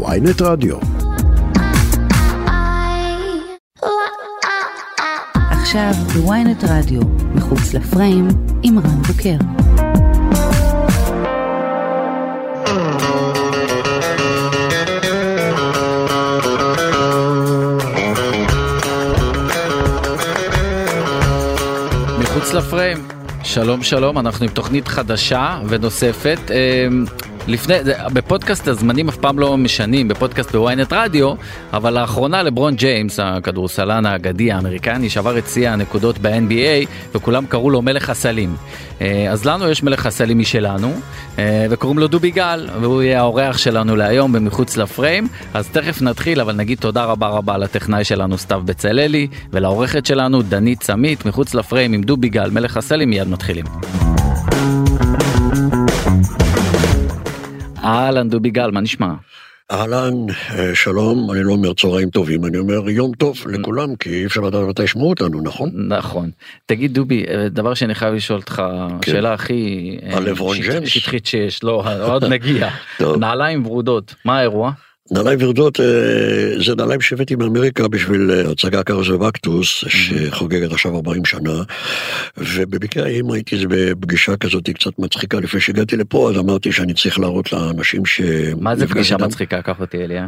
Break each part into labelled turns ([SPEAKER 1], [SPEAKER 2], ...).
[SPEAKER 1] ויינט רדיו.
[SPEAKER 2] עכשיו בוויינט רדיו, מחוץ לפריים, עם רן בוקר.
[SPEAKER 3] מחוץ לפריים. שלום שלום, אנחנו עם תוכנית חדשה ונוספת. לפני, בפודקאסט הזמנים אף פעם לא משנים, בפודקאסט בוויינט רדיו, אבל לאחרונה לברון ג'יימס, הכדורסלן האגדי האמריקני, שבר את שיא הנקודות ב-NBA, וכולם קראו לו מלך הסלים. אה, אז לנו יש מלך הסלים משלנו, אה, וקוראים לו דובי גל, והוא יהיה האורח שלנו להיום במחוץ לפריים. אז תכף נתחיל, אבל נגיד תודה רבה רבה לטכנאי שלנו סתיו בצללי, ולעורכת שלנו דנית סמית, מחוץ לפריים עם דובי גל, מלך הסלים, מיד מתחילים. אהלן דובי גל, מה נשמע?
[SPEAKER 4] אהלן, אה, שלום, אני לא אומר צהריים טובים, אני אומר יום טוב לכולם, כי אי אפשר לדעת מתי ישמעו אותנו, נכון?
[SPEAKER 3] נכון. תגיד דובי, אה, דבר שאני חייב לשאול אותך,
[SPEAKER 4] כן.
[SPEAKER 3] שאלה הכי אה? שטחית שיש, לא, עוד נגיע. נעליים ורודות, מה האירוע?
[SPEAKER 4] נעליים ורדות אה, זה נעליים שהבאתי מאמריקה בשביל אה, הצגה קארס ובקטוס, שחוגגת עכשיו 40 שנה, ובמקרה אם הייתי בפגישה כזאת קצת מצחיקה לפני שהגעתי לפה, אז אמרתי שאני צריך להראות לאנשים ש...
[SPEAKER 3] מה זה פגישה
[SPEAKER 4] איתם.
[SPEAKER 3] מצחיקה, קח אותי אליה.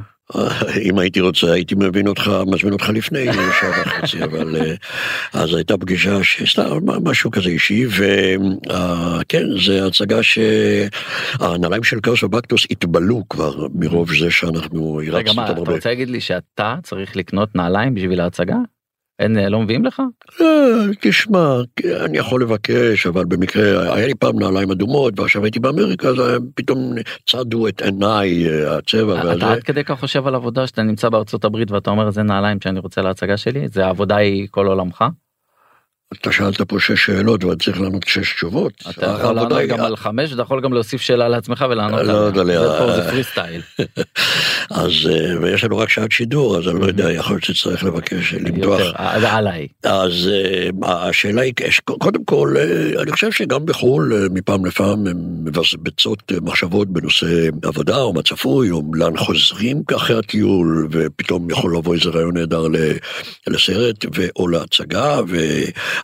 [SPEAKER 4] אם הייתי רוצה הייתי מבין אותך מזמין אותך לפני שעה וחצי אבל אה, אז הייתה פגישה שסתם משהו כזה אישי וכן זה הצגה שהנעליים של קאוס ובקטוס התבלו כבר מרוב זה שאנחנו
[SPEAKER 3] רגע,
[SPEAKER 4] הרצנו
[SPEAKER 3] מה,
[SPEAKER 4] אותם
[SPEAKER 3] אתה. רוצה להגיד לי שאתה צריך לקנות נעליים בשביל ההצגה? אין, אה, לא מביאים לך?
[SPEAKER 4] אה, תשמע אני יכול לבקש אבל במקרה היה לי פעם נעליים אדומות ועכשיו הייתי באמריקה אז אה, פתאום צדו את עיניי הצבע
[SPEAKER 3] אתה
[SPEAKER 4] והזה.
[SPEAKER 3] עד כדי כך חושב על עבודה שאתה נמצא בארצות הברית ואתה אומר זה נעליים שאני רוצה להצגה שלי? זה העבודה היא כל עולמך?
[SPEAKER 4] אתה שאלת פה שש שאלות ואני צריך לענות שש תשובות.
[SPEAKER 3] אתה יכול
[SPEAKER 4] העבודה
[SPEAKER 3] לענות גם על חמש, אתה יכול גם להוסיף שאלה לעצמך ולענות
[SPEAKER 4] לא
[SPEAKER 3] עליה.
[SPEAKER 4] לי,
[SPEAKER 3] זה פה
[SPEAKER 4] אה,
[SPEAKER 3] זה פרי סטייל.
[SPEAKER 4] אז אה, ויש לנו רק שעת שידור אז אני לא יודע יכול להיות שצריך לבקש למתוח
[SPEAKER 3] אה, עליי.
[SPEAKER 4] אז אה, השאלה היא קודם כל אה, אני חושב שגם בחו"ל אה, מפעם לפעם הם מבצבצות אה, מחשבות בנושא עבודה או מה צפוי או לאן חוזרים אחרי הטיול ופתאום יכול לבוא איזה רעיון נהדר לסרט ו- או להצגה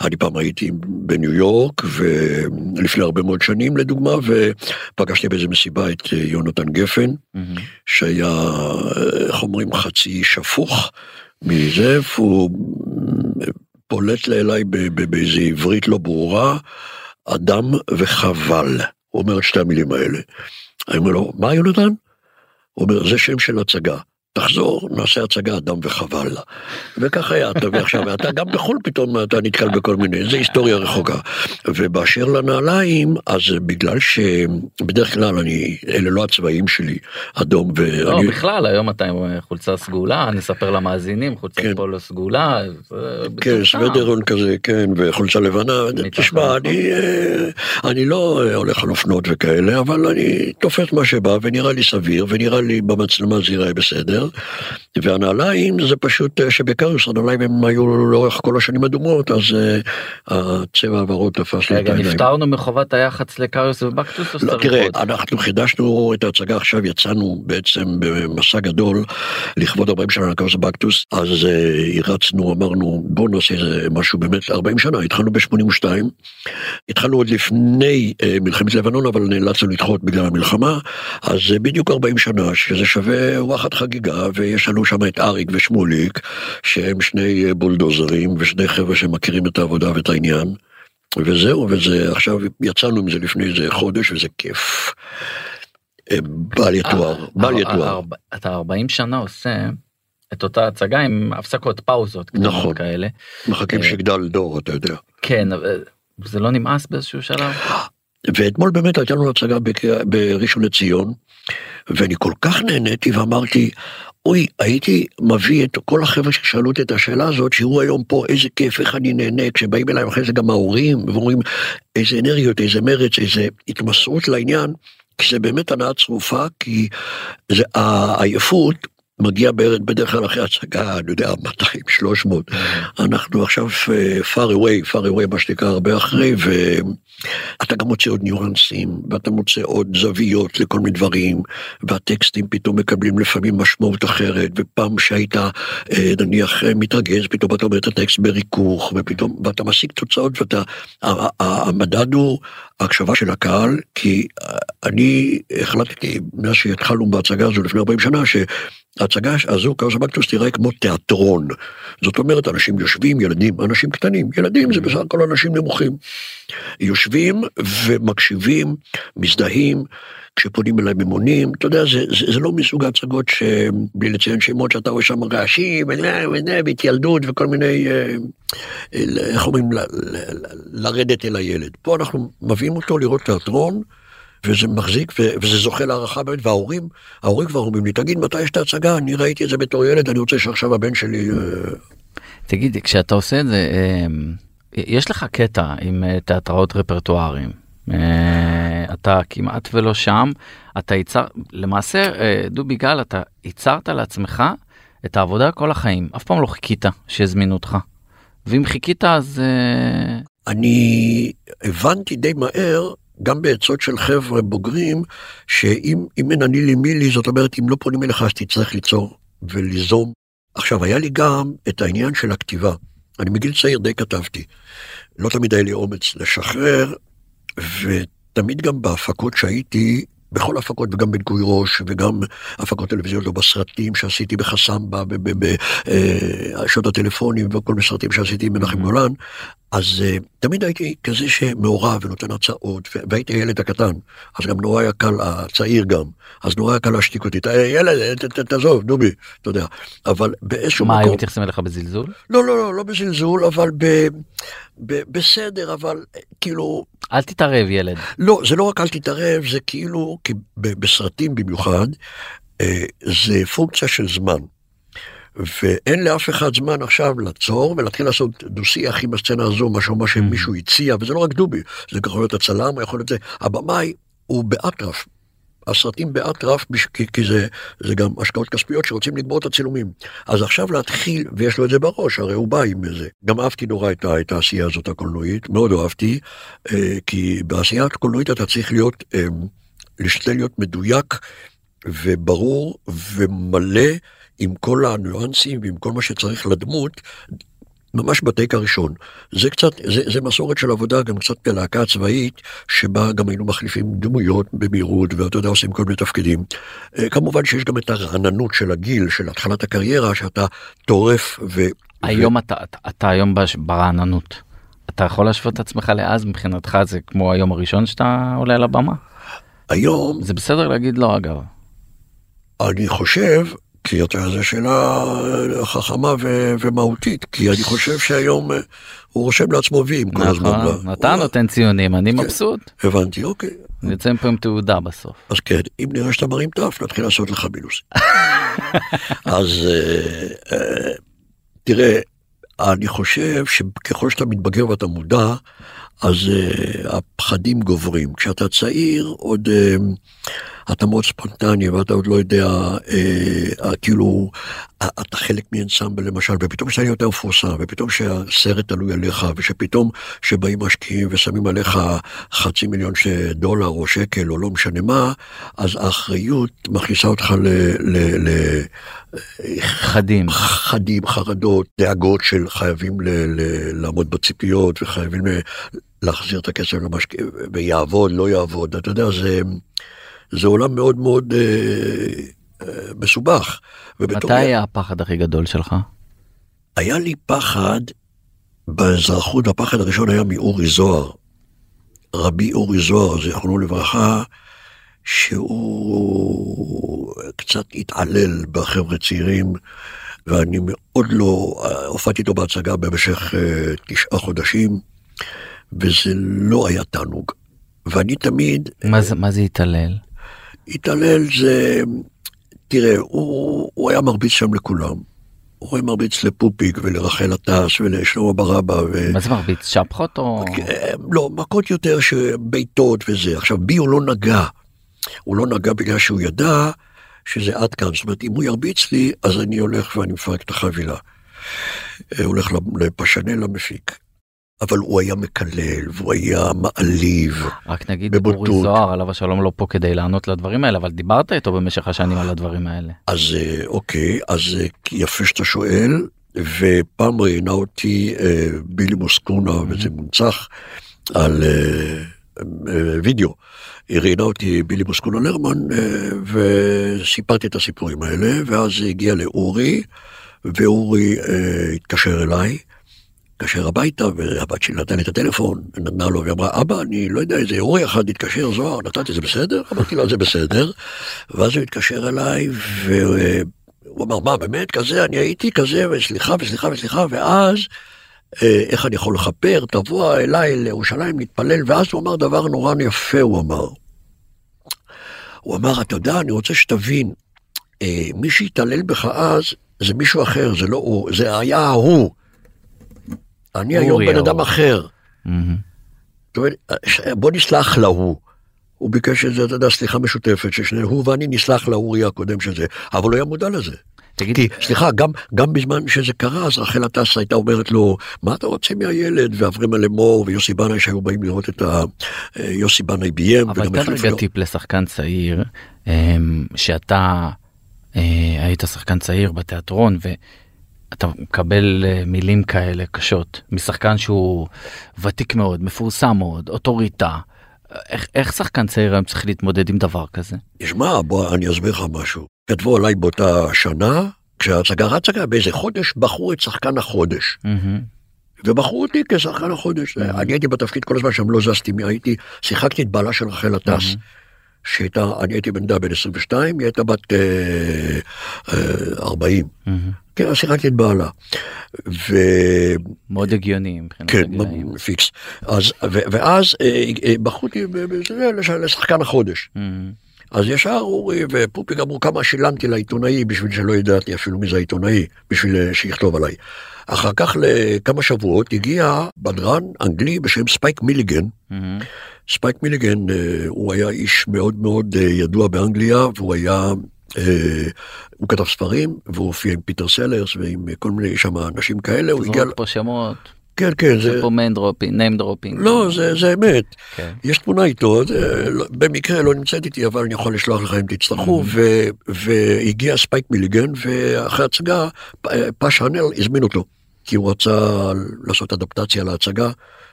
[SPEAKER 4] ואני פעם הייתי בניו יורק ולפני הרבה מאוד שנים לדוגמה ופגשתי באיזה מסיבה את אה, יונתן גפן.
[SPEAKER 3] מהמם.
[SPEAKER 4] שהיה, אה, איך אומרים, חצי שפוך מזה, והוא פולט אליי באיזה עברית לא ברורה, אדם וחבל. הוא אומר את שתי המילים האלה. אני אומר לו, מה יונתן? הוא אומר, זה שם של הצגה. תחזור, נעשה הצגה אדם וחבל. וכך היה, אתה מבין עכשיו, אתה גם בחו"ל פתאום אתה נתקל בכל מיני, זה היסטוריה רחוקה. ובאשר לנעליים, אז בגלל שבדרך כלל אני, אלה לא הצבעים שלי, אדום
[SPEAKER 3] לא,
[SPEAKER 4] ואני...
[SPEAKER 3] בכלל, היום אתה עם אה, חולצה סגולה, נספר למאזינים, חולצה
[SPEAKER 4] כן.
[SPEAKER 3] פולו סגולה.
[SPEAKER 4] כן. סוודרון כזה, כן, וחולצה לבנה, תשמע,
[SPEAKER 3] נכון.
[SPEAKER 4] אני, אה, אני לא אה, הולך על אופנות וכאלה, אבל אני תופס מה שבא, ונראה לי סביר, ונראה לי במצלמה זה ייראה בסדר, והנעליים זה פשוט אה, שבקארוס הנעליים הם היו לאורך כל השנים אדומות, אז אה, הצבע הוורוד תפס לי את
[SPEAKER 3] רגע,
[SPEAKER 4] העיניים.
[SPEAKER 3] נפטרנו מחובת היח"צ לקריוס ובקטוס
[SPEAKER 4] לא, תראה,
[SPEAKER 3] עוד?
[SPEAKER 4] אנחנו חידשנו את ההצגה עכשיו, יצאנו בעצם במסע גדול לכבוד 40 שנה לקאוס בקטוס, אז uh, הרצנו, אמרנו בואו נעשה איזה משהו באמת 40 שנה, התחלנו ב-82, התחלנו עוד לפני uh, מלחמת לבנון, אבל נאלצנו לדחות בגלל המלחמה, אז uh, בדיוק 40 שנה, שזה שווה וואחד חגיגה, ויש לנו שם את אריק ושמוליק, שהם שני אה, בולדוזרים ושני חבר'ה שמכירים את העבודה ואת העניין. וזהו, וזה עכשיו יצאנו עם זה לפני איזה חודש וזה כיף. אה, בל יתואר,
[SPEAKER 3] אה,
[SPEAKER 4] בל
[SPEAKER 3] אה,
[SPEAKER 4] יתואר.
[SPEAKER 3] אתה 40 שנה עושה את אותה הצגה עם הפסקות פאוזות
[SPEAKER 4] נכון.
[SPEAKER 3] כאלה.
[SPEAKER 4] מחכים. שיגדל דור, אתה יודע.
[SPEAKER 3] כן, זה לא נמאס באיזשהו שלב?
[SPEAKER 4] ואתמול באמת הייתה לנו הצגה בראשון לציון, ואני כל כך נהניתי ואמרתי, אוי, הייתי מביא את כל החבר'ה ששאלו אותי את השאלה הזאת, שיראו היום פה איזה כיף, איך אני נהנה, כשבאים אליי אחרי זה גם ההורים, ואומרים איזה אנרגיות, איזה מרץ, איזה התמסרות לעניין, כי זה באמת הנאה צרופה, כי זה העייפות מגיע בדרך כלל אחרי הצגה, אני יודע, 200, 300. אנחנו עכשיו אה, far away, far away, מה שנקרא, הרבה אחרי, ואתה גם מוצא עוד ניואנסים, ואתה מוצא עוד זוויות לכל מיני דברים, והטקסטים פתאום מקבלים לפעמים משמעות אחרת, ופעם שהיית, אה, נניח, מתרגז, פתאום אתה אומר את הטקסט בריכוך, ופתאום, ואתה משיג תוצאות, ואתה, המדד הוא ההקשבה של הקהל, כי אני החלטתי, מאז שהתחלנו בהצגה הזו לפני 40 שנה, שההצגה הזו, קאוס הבקטוס, תראה כמו תיאטרון. זאת אומרת, אנשים יושבים, ילדים, אנשים קטנים, ילדים זה בסך הכל אנשים נמוכים. יושבים ומקשיבים, מזדהים, כשפונים אליי ממונים, אתה יודע, זה, זה, זה לא מסוג ההצגות שבלי לציין שמות שאתה רואה שם רעשים, והתיילדות וכל מיני, אה, איך אומרים, לרדת אל הילד. פה אנחנו מביאים אותו לראות תיאטרון, וזה מחזיק וזה זוכה להערכה באמת, וההורים, ההורים כבר אומרים לי, תגיד מתי יש את ההצגה, אני ראיתי את זה בתור ילד, אני רוצה שעכשיו הבן שלי... אה,
[SPEAKER 3] תגיד, כשאתה עושה את זה, אה, יש לך קטע עם תיאטראות רפרטואריים. אתה כמעט ולא שם, אתה ייצר, למעשה, דובי גל, אתה ייצרת לעצמך את העבודה כל החיים, אף פעם לא חיכית שיזמינו אותך. ואם חיכית אז...
[SPEAKER 4] אני הבנתי די מהר גם בעצות של חבר'ה בוגרים, שאם אין אני לי מי לי, זאת אומרת, אם לא פונים אליך אז תצטרך ליצור וליזום. עכשיו, היה לי גם את העניין של הכתיבה. אני מגיל צעיר די כתבתי. לא תמיד היה לי אומץ לשחרר, ותמיד גם בהפקות שהייתי, בכל ההפקות וגם בנקוי ראש וגם הפקות טלוויזיות או בסרטים שעשיתי בחסמבה, בשעות אה, הטלפונים וכל מיני סרטים שעשיתי עם מנחם גולן, אז uh, תמיד הייתי כזה שמעורב ונותן הצעות, והייתי הילד הקטן, אז גם נורא היה קל, הצעיר גם, אז נורא היה קל להשתיק אותי, ילד, תעזוב, דובי, אתה יודע, אבל באיזשהו
[SPEAKER 3] מקום... מה, היו מתייחסים אליך בזלזול?
[SPEAKER 4] לא, לא, לא, לא בזלזול, אבל ב, ב, בסדר, אבל כאילו...
[SPEAKER 3] אל תתערב, ילד.
[SPEAKER 4] לא, זה לא רק אל תתערב, זה כאילו, כי בסרטים במיוחד, אה, זה פונקציה של זמן. ואין לאף אחד זמן עכשיו לעצור ולהתחיל לעשות דו-שיח עם הסצנה הזו, משהו מה שמישהו הציע, וזה לא רק דובי, זה יכול להיות הצלם, יכול להיות זה, הבמאי הוא באטרף. הסרטים באטרף, כי, כי זה, זה גם השקעות כספיות שרוצים לגמור את הצילומים. אז עכשיו להתחיל, ויש לו את זה בראש, הרי הוא בא עם זה. גם אהבתי נורא את, את העשייה הזאת הקולנועית, מאוד אהבתי, אה, כי בעשייה הקולנועית אתה צריך להיות, אה, להשתדל להיות מדויק וברור ומלא. עם כל הניואנסים ועם כל מה שצריך לדמות, ממש בטייק הראשון. זה קצת, זה, זה מסורת של עבודה גם קצת בלהקה הצבאית, שבה גם היינו מחליפים דמויות במהירות, ואתה יודע, עושים כל מיני תפקידים. אה, כמובן שיש גם את הרעננות של הגיל, של התחלת הקריירה, שאתה טורף ו...
[SPEAKER 3] היום ו... אתה, אתה, אתה היום ברעננות. אתה יכול להשוות את עצמך לאז מבחינתך זה כמו היום הראשון שאתה עולה על הבמה?
[SPEAKER 4] היום...
[SPEAKER 3] זה בסדר להגיד לא אגב.
[SPEAKER 4] אני חושב כי אתה יודע, זו שאלה חכמה ו- ומהותית, כי אני חושב שהיום אה, הוא רושם לעצמו ויים כל הזמן.
[SPEAKER 3] נכון, אתה נותן ציונים, אני כן, מבסוט.
[SPEAKER 4] הבנתי, אוקיי.
[SPEAKER 3] נצא פה עם תעודה בסוף.
[SPEAKER 4] אז כן, אם נראה שאתה מרים תף, נתחיל לעשות לך מינוס. אז אה, אה, תראה, אני חושב שככל שאתה מתבגר ואתה מודע, אז הפחדים גוברים. כשאתה צעיר, עוד... אתה מאוד ספונטני ואתה עוד לא יודע, אה, אה, כאילו, אה, אתה חלק מאנסמבל למשל, ופתאום שאתה יותר מפורסם, ופתאום שהסרט תלוי עליך, ושפתאום שבאים משקיעים ושמים עליך חצי מיליון דולר או שקל או לא משנה מה, אז האחריות מכניסה אותך ל... ל, ל
[SPEAKER 3] חדים.
[SPEAKER 4] חדים, חרדות, דאגות של חייבים ל, ל, לעמוד בציפיות וחייבים להחזיר את הכסף למשקיעים, ויעבוד, לא יעבוד, אתה יודע, זה... זה עולם מאוד מאוד אה, אה, מסובך.
[SPEAKER 3] מתי היה הפחד הכי גדול שלך?
[SPEAKER 4] היה לי פחד באזרחות, הפחד הראשון היה מאורי זוהר. רבי אורי זוהר, זיכרונו לברכה, שהוא קצת התעלל בחבר'ה צעירים, ואני מאוד לא, הופעתי איתו בהצגה במשך uh, תשעה חודשים, וזה לא היה תענוג. ואני תמיד...
[SPEAKER 3] מה זה, מה זה התעלל?
[SPEAKER 4] התעלל זה, תראה, הוא, הוא היה מרביץ שם לכולם. הוא היה מרביץ לפופיק ולרחל עטס ולשלמה ברבא. ו...
[SPEAKER 3] מה זה מרביץ? שפחות או...
[SPEAKER 4] כן, לא, מכות יותר שבעיטות וזה. עכשיו, בי הוא לא נגע. הוא לא נגע בגלל שהוא ידע שזה עד כאן, זאת אומרת, אם הוא ירביץ לי, אז אני הולך ואני מפרק את החבילה. אה, הולך לפשנל המפיק. אבל הוא היה מקלל והוא היה מעליב.
[SPEAKER 3] רק נגיד
[SPEAKER 4] בבוטות.
[SPEAKER 3] אורי זוהר עליו השלום לא פה כדי לענות לדברים האלה אבל דיברת איתו במשך השנים על הדברים האלה.
[SPEAKER 4] אז אה, אוקיי, אז אה, יפה שאתה שואל, ופעם ראיינה אותי אה, בילי מוסקונה, וזה מונצח, על אה, אה, וידאו. היא ראיינה אותי בילי מוסקונה לרמן, אה, וסיפרתי את הסיפורים האלה, ואז הגיע לאורי, ואורי אה, התקשר אליי. התקשר הביתה, והבת שלי נתן לי את הטלפון, נתנה לו, והיא אמרה, אבא, אני לא יודע, איזה אורי אחד התקשר, זוהר, נתתי, זה בסדר? אמרתי לו, זה בסדר. ואז הוא התקשר אליי, והוא אמר, מה, באמת כזה, אני הייתי כזה, וסליחה, וסליחה, וסליחה, ואז, אה, איך אני יכול לכפר, תבוא אליי לירושלים, נתפלל, ואז הוא אמר דבר נורא יפה, הוא אמר. הוא אמר, אתה יודע, אני רוצה שתבין, אה, מי שהתעלל בך אז, זה מישהו אחר, זה לא הוא, זה היה ההוא. אני היום בן. אדם אחר. בוא נסלח להוא. הוא ביקש את זה, אתה יודע, סליחה משותפת, ששני, הוא ואני נסלח לאורי הקודם שזה, אבל הוא היה מודע לזה.
[SPEAKER 3] תגיד,
[SPEAKER 4] כי, סליחה, גם, גם בזמן שזה קרה, אז רחל עטס הייתה אומרת לו, מה אתה רוצה מהילד? ואברמה לאמור ויוסי בנאי שהיו באים לראות את ה... אה, יוסי בנאי ביים.
[SPEAKER 3] אבל תן רגע. טיפ לשחקן צעיר אמ, שאתה אה, היית שחקן צעיר בתיאטרון ואתה מקבל אה, מילים כאלה קשות משחקן שהוא ותיק מאוד מפורסם מאוד אוטוריטה. איך, איך שחקן צעיר היום צריך להתמודד עם דבר כזה?
[SPEAKER 4] תשמע, בוא, אני אסביר לך משהו. כתבו עליי באותה שנה, כשההצגה רצה, באיזה חודש בחרו את שחקן החודש.
[SPEAKER 3] מהמם.
[SPEAKER 4] ובחרו אותי כשחקן החודש. אני הייתי בתפקיד כל הזמן שם, לא זזתי, הייתי, שיחקתי את בעלה של רחל עטס. שהייתה, אני הייתי בן בן 22, היא הייתה בת אה, אה, 40.
[SPEAKER 3] מהמם.
[SPEAKER 4] כן, אז שיחקתי את בעלה. ו...
[SPEAKER 3] מאוד הגיוני מבחינת
[SPEAKER 4] כן,
[SPEAKER 3] הגילאים.
[SPEAKER 4] פיקס. אז, ו, ואז אה, אה, בחרו אותי בזה לש- לשחקן החודש.
[SPEAKER 3] מהמם.
[SPEAKER 4] אז ישר אורי ופופיק אמרו כמה שילמתי לעיתונאי בשביל שלא ידעתי אפילו מי זה העיתונאי, בשביל אה, שיכתוב עליי. אחר כך לכמה שבועות הגיע בדרן אנגלי בשם ספייק מיליגן.
[SPEAKER 3] מהמם.
[SPEAKER 4] ספייק מיליגן אה, הוא היה איש מאוד מאוד אה, ידוע באנגליה והוא היה, אה, הוא כתב ספרים והוא הופיע עם פיטר סלרס ועם כל מיני שם אנשים כאלה, הוא הגיע,
[SPEAKER 3] פה שמות,
[SPEAKER 4] כן כן,
[SPEAKER 3] זה פה name dropping, name dropping.
[SPEAKER 4] לא זה, זה אמת,
[SPEAKER 3] כן.
[SPEAKER 4] יש תמונה איתו, זה, לא- במקרה לא נמצאת איתי אבל אני יכול לשלוח לך אם תצטרכו, ו, והגיע ספייק מיליגן ואחרי ההצגה פ- פשנל הזמין אותו, כי הוא רצה לעשות אדפטציה להצגה.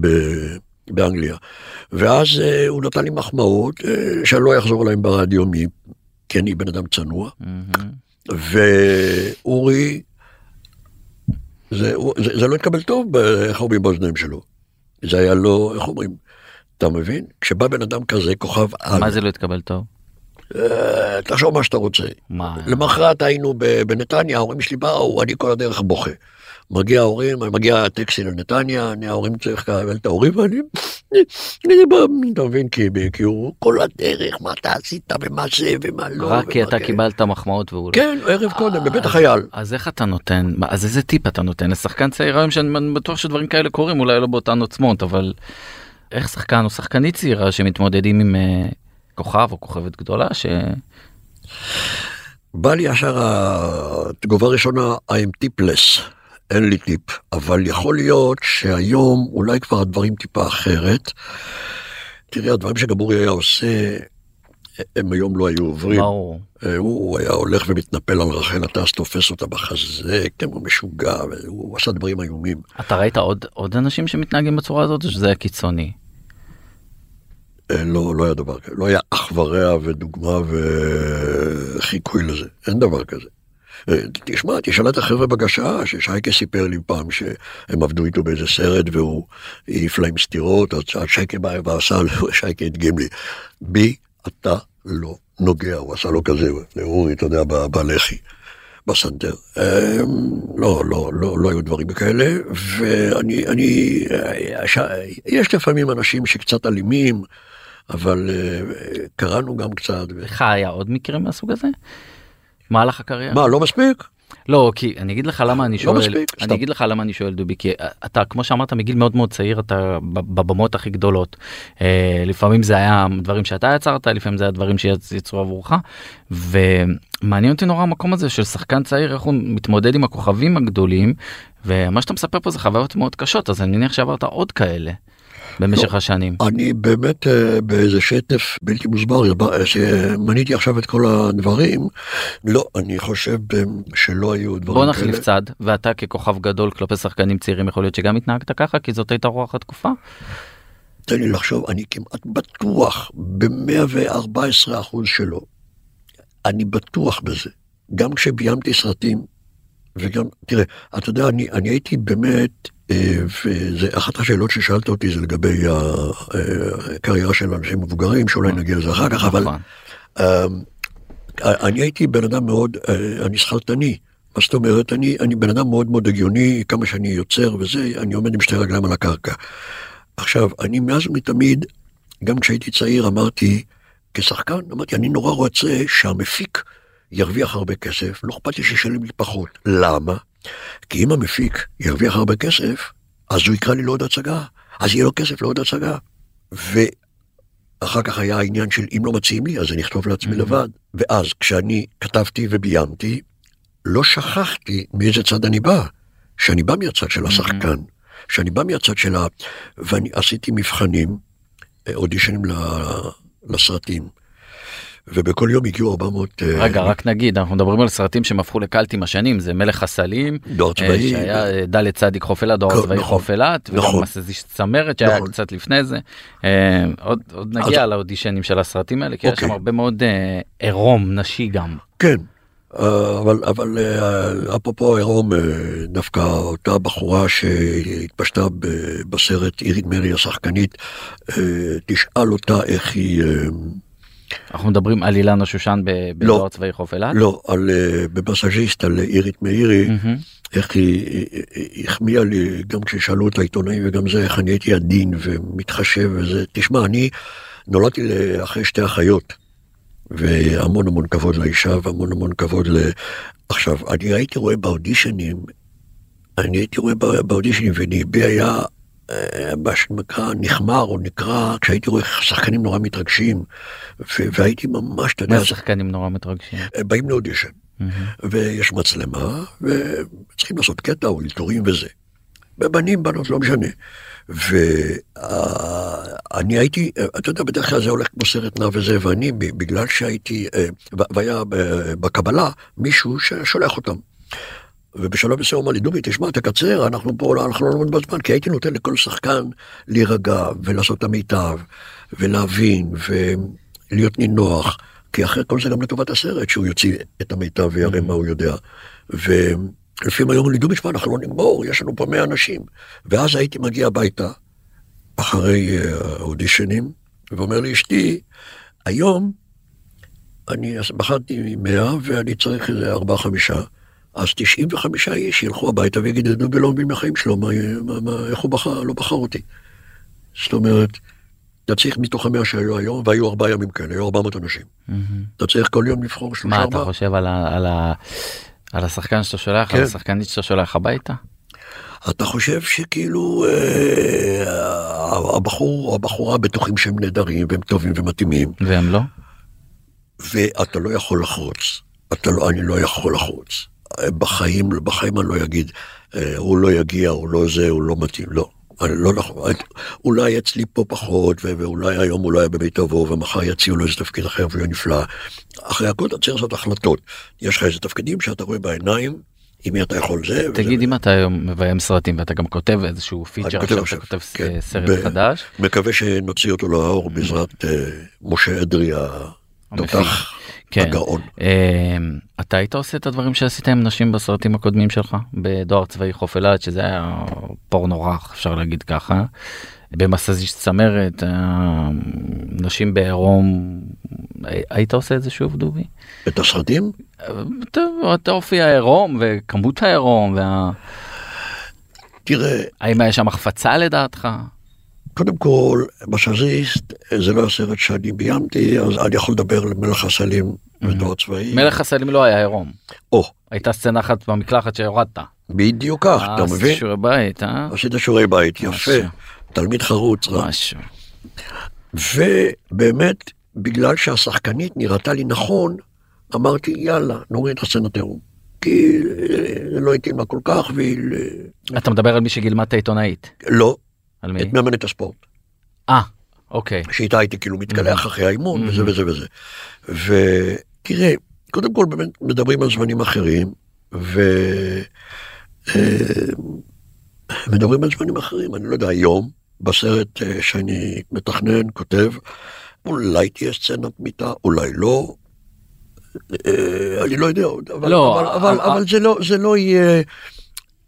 [SPEAKER 4] ב- באנגליה. ואז אה, הוא נתן לי מחמאות אה, שאני לא אחזור עליהן ברדיו, מ- כי אני בן אדם צנוע.
[SPEAKER 3] מהמם.
[SPEAKER 4] ואורי, זה, זה, זה לא התקבל טוב, ב- איך אומרים באוזניים שלו. זה היה לא, איך אומרים, אתה מבין? כשבא בן אדם כזה, כוכב על,
[SPEAKER 3] מה זה לא התקבל טוב?
[SPEAKER 4] אה, תחשוב מה שאתה רוצה.
[SPEAKER 3] מה?
[SPEAKER 4] למחרת היינו בנתניה, ההורים שלי באו, אני כל הדרך בוכה. מגיע ההורים, מגיע הטקסי לנתניה, אני ההורים צריך לקבל את ההורים, ואני, אני בא, אתה מבין, כי, הוא כל הדרך, מה אתה עשית ומה זה ומה לא.
[SPEAKER 3] רק כי אתה. קיבלת מחמאות והוא לא.
[SPEAKER 4] כן, ערב קודם, בבית
[SPEAKER 3] אז-
[SPEAKER 4] החייל.
[SPEAKER 3] אז איך אתה נותן, אז איזה טיפ אתה נותן לשחקן צעיר היום שאני בטוח שדברים כאלה קורים אולי לא באותן עוצמות אבל איך שחקן או שחקנית צעירה שמתמודדים עם אה, כוכב או כוכבת גדולה ש...
[SPEAKER 4] בא לי ישר התגובה הראשונה, I'm טיפלס, אין לי טיפ, אבל יכול להיות שהיום אולי כבר הדברים טיפה אחרת. תראי, הדברים שגם אורי היה עושה, הם היום לא היו עוברים.
[SPEAKER 3] ברור.
[SPEAKER 4] אה, הוא היה הולך ומתנפל על רחל עטס, תופס אותה בחזה, כמו משוגע, הוא עשה דברים איומים.
[SPEAKER 3] אתה ראית עוד עוד אנשים שמתנהגים בצורה הזאת או שזה היה קיצוני?
[SPEAKER 4] אה, לא, לא היה דבר כזה, לא היה אח ורע ודוגמה וחיקוי לזה, אין דבר כזה. אה, תשמע, תשאל את החבר'ה בגשש, ששייקה סיפר לי פעם שהם עבדו איתו באיזה סרט והוא העיף להם סטירות, אז שייקה בא ועשה, שייקה הדגים לי, בי אתה לא נוגע, הוא עשה לו כזה, לאורי, אתה יודע, בלחי. בסנטר. אה, לא, לא, לא, לא היו דברים כאלה, ואני, אני, אה, יש לפעמים אנשים שקצת אלימים, אבל קראנו גם קצת.
[SPEAKER 3] לך היה עוד מקרים מהסוג הזה? מהלך הקריירה?
[SPEAKER 4] מה, לא מספיק?
[SPEAKER 3] לא כי אני אגיד לך למה אני
[SPEAKER 4] לא
[SPEAKER 3] שואל
[SPEAKER 4] מספיק, סתם.
[SPEAKER 3] אני אגיד לך למה אני שואל דובי כי אה, אתה כמו שאמרת מגיל מאוד מאוד צעיר אתה בבמות הכי גדולות אה, לפעמים זה היה דברים שאתה יצרת לפעמים זה היה דברים שיצרו עבורך ומעניין אותי נורא המקום הזה של שחקן צעיר איך הוא מתמודד עם הכוכבים הגדולים ומה שאתה מספר פה זה חוויות מאוד קשות אז אני מניח שעברת עוד כאלה במשך
[SPEAKER 4] לא.
[SPEAKER 3] השנים.
[SPEAKER 4] אני באמת אה, באיזה שטף בלתי מוסבר, שמניתי עכשיו את כל הדברים, לא, אני חושב אה, שלא היו דברים
[SPEAKER 3] בוא
[SPEAKER 4] כאלה.
[SPEAKER 3] נחליף צד ואתה ככוכב גדול כלפי שחקנים צעירים יכול להיות שגם התנהגת ככה כי זאת הייתה רוח התקופה.
[SPEAKER 4] תן לי לחשוב, אני כמעט בטוח ב-114 אחוז שלא. אני בטוח בזה. גם כשביימתי סרטים, וגם, תראה, אתה יודע, אני, אני הייתי באמת, אה, וזה אחת השאלות ששאלת אותי זה לגבי ה- הקריירה של אנשים מבוגרים, שאולי נגיע לזה אחר כך, אבל
[SPEAKER 3] נכון.
[SPEAKER 4] אה, אני הייתי בן אדם מאוד, אה, אני שכלתני. מה זאת אומרת? אני, אני בן אדם מאוד מאוד הגיוני, כמה שאני יוצר וזה, אני עומד עם שתי רגליים על הקרקע. עכשיו, אני מאז ומתמיד, גם כשהייתי צעיר, אמרתי, כשחקן, אמרתי, אני נורא רוצה שהמפיק ירוויח הרבה כסף, לא אכפת לי שישלם לי פחות. למה? כי אם המפיק ירוויח הרבה כסף, אז הוא יקרא לי לעוד הצגה, אז יהיה לו כסף לעוד הצגה. ואחר כך היה העניין של אם לא מציעים לי, אז אני אכתוב לעצמי לבד. ואז כשאני כתבתי וביימתי, לא שכחתי מאיזה צד אני בא, שאני בא מהצד של השחקן, שאני בא מהצד של ה... ואני עשיתי מבחנים, אה, אודישנים ל- לסרטים, ובכל יום הגיעו 400... אה,
[SPEAKER 3] רגע רק נגיד אנחנו מדברים על סרטים שהם הפכו לקאלט עם השנים זה מלך הסלים
[SPEAKER 4] דור
[SPEAKER 3] אה,
[SPEAKER 4] צבאי.
[SPEAKER 3] שהיה אה, ד' צדיק חוף אילת דור צבאי
[SPEAKER 4] נכון.
[SPEAKER 3] חוף אילת וגם
[SPEAKER 4] נכון.
[SPEAKER 3] מסזיש צמרת שהיה
[SPEAKER 4] נכון.
[SPEAKER 3] קצת לפני זה עוד נגיע לאודישנים של הסרטים האלה כי שם
[SPEAKER 4] אוקיי.
[SPEAKER 3] הרבה מאוד עירום נשי גם.
[SPEAKER 4] כן, אבל, אבל אפרופו עירום, דווקא אותה בחורה שהתפשטה בסרט, אירית מרי השחקנית, תשאל אותה איך היא,
[SPEAKER 3] אנחנו מדברים על אילנה שושן ב- בדואר צבאי חוף אילת.
[SPEAKER 4] לא, על, אה, במסאז'יסט, על אירית מאירי,
[SPEAKER 3] מהמם.
[SPEAKER 4] איך היא החמיאה לי, גם כששאלו את העיתונאים וגם זה, איך אני הייתי עדין ומתחשב וזה. תשמע, אני נולדתי אחרי שתי אחיות, והמון המון כבוד לאישה והמון המון כבוד ל... עכשיו, אני הייתי רואה באודישנים, אני הייתי רואה בא- באודישנים וניבי היה, מה שנקרא, נחמר או נקרא, כשהייתי רואה שחקנים נורא מתרגשים, והייתי ממש, אתה יודע,
[SPEAKER 3] מה שחקנים נורא מתרגשים.
[SPEAKER 4] באים לאודישן. ויש מצלמה, וצריכים לעשות קטע או אלתורים וזה. בנים, בנות, לא משנה. ואני הייתי, אתה יודע, בדרך כלל זה הולך כמו סרט נע וזה, ואני, בגלל שהייתי, אה, והיה ב- בקבלה מישהו ששולח אותם. ובשלב מסוים הוא אמר לי, דובי, תשמע, תקצר, אנחנו פה, אנחנו לא נעמוד בזמן, כי הייתי נותן לכל שחקן להירגע ולעשות את המיטב, ולהבין, ולהיות נינוח, כי אחרי כל זה גם לטובת הסרט, שהוא יוציא את המיטב ויראה מה הוא יודע. ולפעמים היו אומרים לי, דובי, תשמע, אנחנו לא נגמור, יש לנו פה 100 אנשים. ואז הייתי מגיע הביתה, אחרי אה, האודישנים, ואומר לאשתי, היום אני בחרתי 100 ואני צריך איזה 4-5, אז 95 איש ילכו הביתה ויגידו, דובי לא מבין מהחיים שלו, מה, מה, מה, איך הוא בחר, לא בחר אותי. זאת אומרת, אתה צריך מתוך המאה שהיו היום, והיו ארבעה ימים כאלה, היו 400 אנשים. אתה צריך כל יום לבחור שלושה
[SPEAKER 3] מה אתה
[SPEAKER 4] ארבעה.
[SPEAKER 3] חושב על ה- על ה- על השחקן שאתה שולח על
[SPEAKER 4] כן.
[SPEAKER 3] השחקנית שאתה שולח הביתה?
[SPEAKER 4] אתה חושב שכאילו אה, הבחור או הבחורה בטוחים שהם נהדרים והם טובים ומתאימים,
[SPEAKER 3] והם לא?
[SPEAKER 4] ואתה לא יכול לחרוץ. אתה לא, אני לא יכול לחרוץ. בחיים, בחיים אני לא אגיד, אה, הוא לא יגיע, הוא לא זה, הוא לא מתאים, לא. לא נכון, אולי אצלי פה פחות, ואולי היום הוא לא היה במיטבו, ומחר יציעו לו איזה תפקיד אחר והוא יהיה נפלא. אחרי הכל אתה צריך לעשות החלטות. יש לך איזה תפקידים שאתה רואה בעיניים, עם מי אתה יכול זה. וזה-
[SPEAKER 3] תגיד אם אתה היום מביים סרטים ואתה גם כותב איזשהו פיצ'ר עכשיו
[SPEAKER 4] עכשיו,
[SPEAKER 3] אתה כותב
[SPEAKER 4] כן.
[SPEAKER 3] סרט
[SPEAKER 4] ב-
[SPEAKER 3] חדש.
[SPEAKER 4] מקווה שנוציא אותו לאור בעזרת אה, משה אדרי התותח
[SPEAKER 3] כן.
[SPEAKER 4] הגאון.
[SPEAKER 3] אמ, אתה היית עושה את הדברים שעשית עם נשים בסרטים הקודמים שלך בדואר צבאי חוף אילת שזה היה פורנו רך אפשר להגיד ככה. במסזיש צמרת אה, נשים בעירום היית עושה את זה שוב דובי?
[SPEAKER 4] את הסרטים?
[SPEAKER 3] טוב, את האופי העירום וכמות העירום וה...
[SPEAKER 4] תראה,
[SPEAKER 3] האם היה שם החפצה לדעתך?
[SPEAKER 4] קודם כל, מסאזיסט זה לא הסרט שאני ביימתי, אז אני יכול לדבר למלך הסלים בתואר צבאי.
[SPEAKER 3] מלך הסלים לא היה עירום.
[SPEAKER 4] או,
[SPEAKER 3] הייתה סצנה אחת במקלחת שהורדת.
[SPEAKER 4] בדיוק כך, אתה
[SPEAKER 3] עשית
[SPEAKER 4] מבין?
[SPEAKER 3] שיעורי בית, אה?
[SPEAKER 4] עשית שיעורי בית, יפה. תלמיד חרוץ. רע.
[SPEAKER 3] משהו.
[SPEAKER 4] ובאמת, בגלל שהשחקנית נראתה לי נכון, אמרתי, יאללה, נוריד את הסצנת עירום. כי אה, זה לא התאים לה כל כך, והיא... אה,
[SPEAKER 3] אתה מדבר על מי שגילמה את העיתונאית.
[SPEAKER 4] לא,
[SPEAKER 3] על מי?
[SPEAKER 4] את מאמנת הספורט.
[SPEAKER 3] אה, אוקיי.
[SPEAKER 4] שאיתה הייתי כאילו מתקלח אחרי האימון, וזה
[SPEAKER 3] Mhm.
[SPEAKER 4] וזה וזה. ותראה, קודם כל באמת מדברים על זמנים אחרים, ו... אה, על זמנים אחרים, אני לא יודע, היום, בסרט אה, שאני מתכנן, כותב, אולי תהיה סצנת מיטה, אולי לא. אה, אני לא יודע עוד, אבל,
[SPEAKER 3] לא,
[SPEAKER 4] אבל, אבל, אבל זה, לא, זה לא יהיה...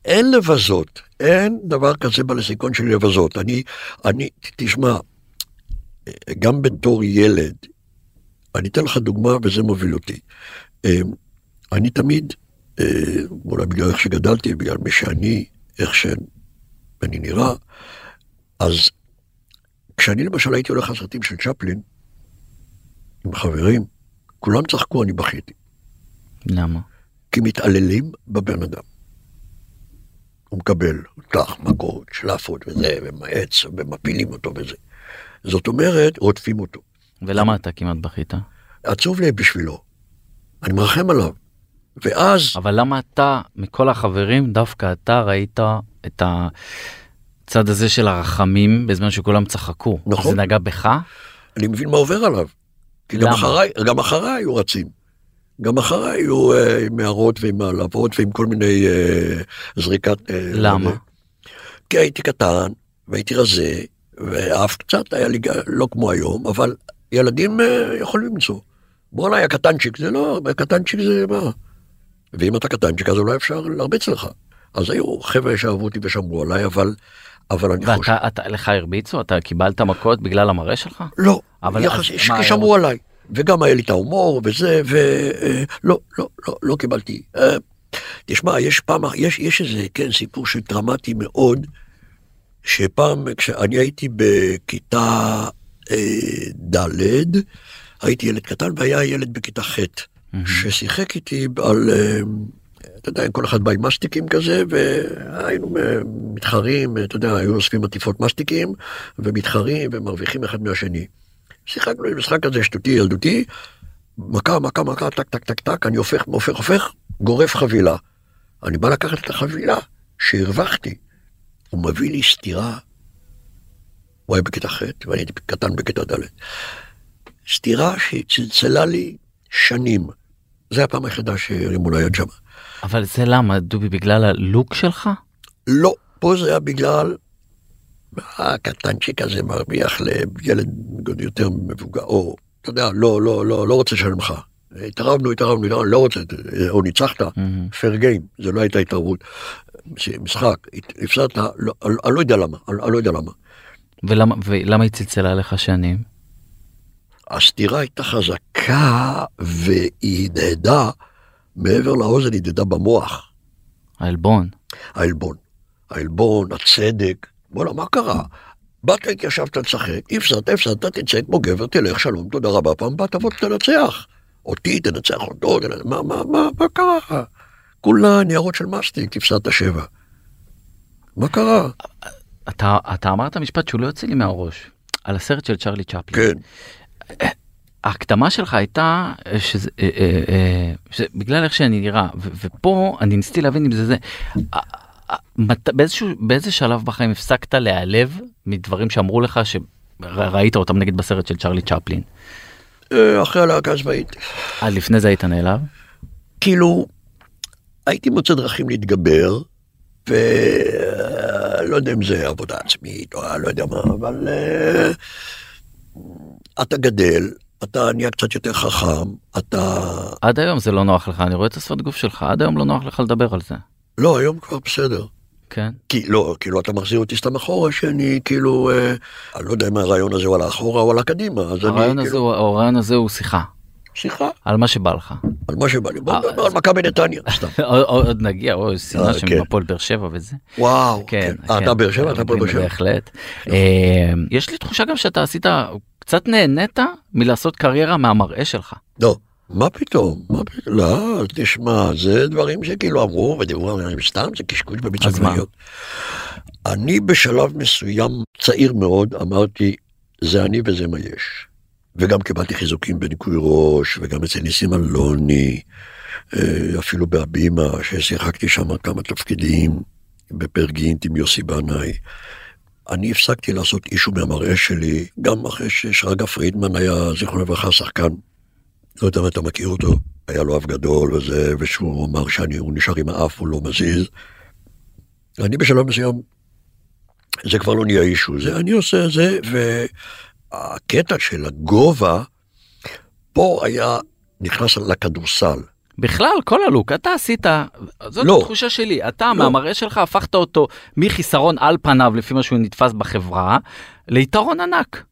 [SPEAKER 4] אין לבזות, אין דבר כזה בלסיקון של לבזות. אני, אני, תשמע, גם בתור ילד, אני אתן לך דוגמה וזה מוביל אותי. אה, אני תמיד, אה, אולי בגלל איך שגדלתי, בגלל מי שאני, איך שאני נראה, אז כשאני למשל הייתי הולך לסרטים של צ'פלין, עם חברים, כולם צחקו, אני בכיתי.
[SPEAKER 3] למה?
[SPEAKER 4] כי מתעללים בבן אדם. הוא מקבל טח, מכות, שלפות וזה, ומעץ, ומפילים אותו וזה. זאת אומרת, רודפים אותו.
[SPEAKER 3] ולמה אתה כמעט בכית?
[SPEAKER 4] עצוב לי בשבילו. אני מרחם עליו. ואז,
[SPEAKER 3] אבל למה אתה, מכל החברים, דווקא אתה ראית את הצד הזה של הרחמים בזמן שכולם צחקו?
[SPEAKER 4] נכון.
[SPEAKER 3] זה נגע בך?
[SPEAKER 4] אני מבין מה עובר עליו. כי גם
[SPEAKER 3] למה?
[SPEAKER 4] אחריי, גם אחריי היו רצים. גם אחריי היו אה, עם הערות ועם העלבות ועם כל מיני אה, זריקת... אה,
[SPEAKER 3] למה?
[SPEAKER 4] אה, כי הייתי קטן, והייתי רזה, ואף קצת היה לי לא כמו היום, אבל ילדים אה, יכולים למצוא. בואנה, היה קטנצ'יק, זה לא, קטנצ'יק זה מה? ואם אתה קטנצ'יק אז אולי אפשר להרביץ לך. אז היו חבר'ה שאהבו אותי ושמרו עליי, אבל, אבל אני חושב...
[SPEAKER 3] ואתה, אתה, לך הרביצו? אתה קיבלת מכות בגלל המראה שלך?
[SPEAKER 4] לא,
[SPEAKER 3] אבל
[SPEAKER 4] אבל
[SPEAKER 3] אז
[SPEAKER 4] יחס,
[SPEAKER 3] מה היה
[SPEAKER 4] שמרו עליי. וגם היה לי את ההומור וזה, ולא, לא, לא, לא קיבלתי. אה, תשמע, יש פעם, יש, יש איזה, כן, סיפור שדרמטי מאוד, שפעם, כשאני הייתי בכיתה אה, ד', הייתי ילד קטן והיה ילד בכיתה ח', ששיחק איתי על, אה, אתה יודע, כל אחד בא עם מסטיקים כזה, והיינו אה, מתחרים, אתה יודע, היו אוספים עטיפות מסטיקים, ומתחרים ומרוויחים אחד מהשני. שיחקנו עם משחק כזה שטותי ילדותי, מכה, מכה, מכה, טק, טק, טק, טק, אני הופך, הופך, הופך, גורף חבילה. אני בא לקחת את החבילה שהרווחתי. הוא מביא לי סטירה, הוא היה בכיתה ח' ואני הייתי קטן בכיתה ד'. סטירה שצלצלה לי שנים. זה הפעם היחידה שהרימו לה יד שם.
[SPEAKER 3] אבל זה למה, דובי, בגלל הלוק שלך?
[SPEAKER 4] לא, פה זה היה בגלל הקטנצ'יק הזה מרוויח לילד יותר מבוגר, או, אתה יודע, לא, לא, לא, לא רוצה לשלם לך. התערבנו, התערבנו, התערבנו, לא רוצה, או ניצחת, פייר גיים, זה לא הייתה התערבות. משחק, הפסדת, לא, אני לא יודע למה, אני לא יודע למה.
[SPEAKER 3] ולמה, ולמה היא צלצלה לך שנים?
[SPEAKER 4] הסטירה הייתה חזקה והיא הדהדה מעבר לאוזן, היא הדהדה במוח.
[SPEAKER 3] העלבון.
[SPEAKER 4] העלבון. העלבון, הצדק, בואנה, מה קרה? באת, התיישבת לשחק, הפסדת, הפסדת, תצא כמו גבר, תלך, שלום, תודה רבה, פעם הבאה תבוא תנצח. אותי, תנצח אותו, תנצח, מה, מה, מה, מה קרה? כולה ניירות של מסטיק, הפסדת שבע. מה קרה?
[SPEAKER 3] אתה, אתה אמרת משפט שהוא לא יוצא לי מהראש, על הסרט של צ'רלי צ'פלין.
[SPEAKER 4] כן,
[SPEAKER 3] ההקדמה שלך הייתה שזה, אה, אה, אה, שזה בגלל איך שאני נראה, ו- ופה אני ניסיתי להבין אם זה זה. מת- באיזשהו, באיזה שלב בחיים הפסקת להיעלב מדברים שאמרו לך שראית אותם נגיד בסרט של צ'רלי צ'פלין.
[SPEAKER 4] אחרי הלהקה הצבאית.
[SPEAKER 3] עד לפני זה היית נעלב?
[SPEAKER 4] כאילו, הייתי מוצא דרכים להתגבר, ולא יודע אם זה עבודה עצמית או לא יודע מה, אבל אה, אתה גדל, אתה נהיה קצת יותר חכם, אתה...
[SPEAKER 3] עד היום זה לא נוח לך, אני רואה את השפת גוף שלך, עד היום לא נוח לך לדבר על זה.
[SPEAKER 4] לא, היום כבר בסדר.
[SPEAKER 3] כן?
[SPEAKER 4] כי לא, כאילו אתה מחזיר אותי סתם אחורה, שאני כאילו, אה, אני לא יודע אם הרעיון הזה הוא עלה אחורה או עלה קדימה, אז
[SPEAKER 3] הרעיון
[SPEAKER 4] אני
[SPEAKER 3] הזה,
[SPEAKER 4] כאילו,
[SPEAKER 3] הוא- הרעיון הזה הוא שיחה,
[SPEAKER 4] שיחה,
[SPEAKER 3] על מה שבא לך.
[SPEAKER 4] על מה שבא לי, בוא
[SPEAKER 3] אה,
[SPEAKER 4] נדבר על מכבי נתניה.
[SPEAKER 3] עוד- נגיע, או שנאה
[SPEAKER 4] אה,
[SPEAKER 3] שם
[SPEAKER 4] כן.
[SPEAKER 3] עם הפועל באר שבע וזה.
[SPEAKER 4] וואו,
[SPEAKER 3] כן,
[SPEAKER 4] אה, אתה באר שבע, אתה הפועל באר שבע.
[SPEAKER 3] בהחלט. אה, יש לי תחושה גם שאתה עשית, קצת נהנית מלעשות קריירה מהמראה שלך.
[SPEAKER 4] לא, מה פתאום? מה פתאום? לא, תשמע, זה דברים שכאילו אמרו ודיברו עליהם סתם, זה קשקוש? עגבניות. אני בשלב מסוים, צעיר מאוד, אמרתי, זה אני וזה מה יש. וגם קיבלתי חיזוקים בניקוי ראש, וגם אצל ניסים אלוני, אה, אפילו בהבימה, ששיחקתי שם כמה תפקידים, בפרגינט עם יוסי בנאי. אני הפסקתי לעשות אישו מהמראה שלי, גם אחרי ששרגא פרידמן היה, זיכרונו לברכה, שחקן. לא יודע אם אתה מכיר אותו, היה לו אף גדול וזה, ושהוא אמר שהוא נשאר עם האף, הוא לא מזיז. אני בשלב מסוים, זה כבר לא נהיה אישו, זה אני עושה זה, והקטע של הגובה, פה היה נכנס לכדורסל.
[SPEAKER 3] בכלל, כל הלוק, אתה עשית, זאת
[SPEAKER 4] לא.
[SPEAKER 3] התחושה שלי, אתה
[SPEAKER 4] לא.
[SPEAKER 3] מהמראה שלך הפכת אותו מחיסרון על פניו, לפי מה שהוא נתפס בחברה, ליתרון ענק.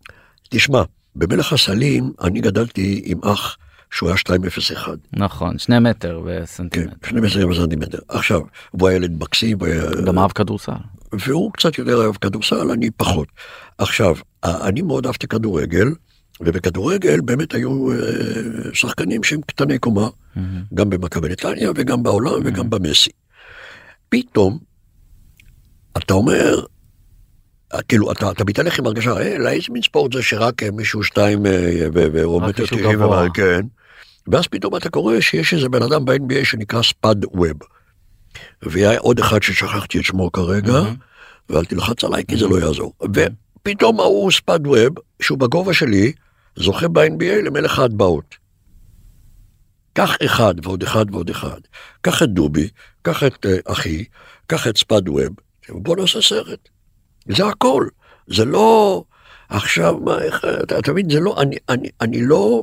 [SPEAKER 4] תשמע, במלך הסלים אני גדלתי עם אח שהוא היה 201.
[SPEAKER 3] נכון, שני מטר
[SPEAKER 4] כן,
[SPEAKER 3] וסנטימטר.
[SPEAKER 4] 12 סנטימטר. עכשיו, הוא היה ילד מקסים, היה...
[SPEAKER 3] גם אהב כדורסל.
[SPEAKER 4] והוא קצת יותר אוהב כדורסל, אני פחות. עכשיו, אני מאוד אהבתי כדורגל, ובכדורגל באמת היו אה, שחקנים שהם קטני קומה, גם במכבי נתניה וגם בעולם וגם במסי. פתאום, אתה אומר, אה, כאילו, אתה, אתה מתהלך עם הרגשה, אה, איזה מין ספורט זה שרק מישהו שתיים ו- ו- או
[SPEAKER 3] רק
[SPEAKER 4] מטר
[SPEAKER 3] מישהו
[SPEAKER 4] תשעים כן. ואז פתאום אתה קורא שיש איזה בן אדם ב-NBA שנקרא ספאד ווב. והיה עוד אחד ששכחתי את שמו כרגע, ואל תלחץ עליי כי זה לא יעזור. ופתאום ההוא ספאד ווב, שהוא בגובה שלי, זוכה ב-NBA למלך ההטבעות. קח אחד ועוד אחד ועוד אחד. קח את דובי, קח את אה, אחי, קח את ספאד ווב, בוא נעשה סרט. זה הכל. זה לא... עכשיו, מה, איך, אתה, אתה מבין, זה לא, אני, אני, אני לא,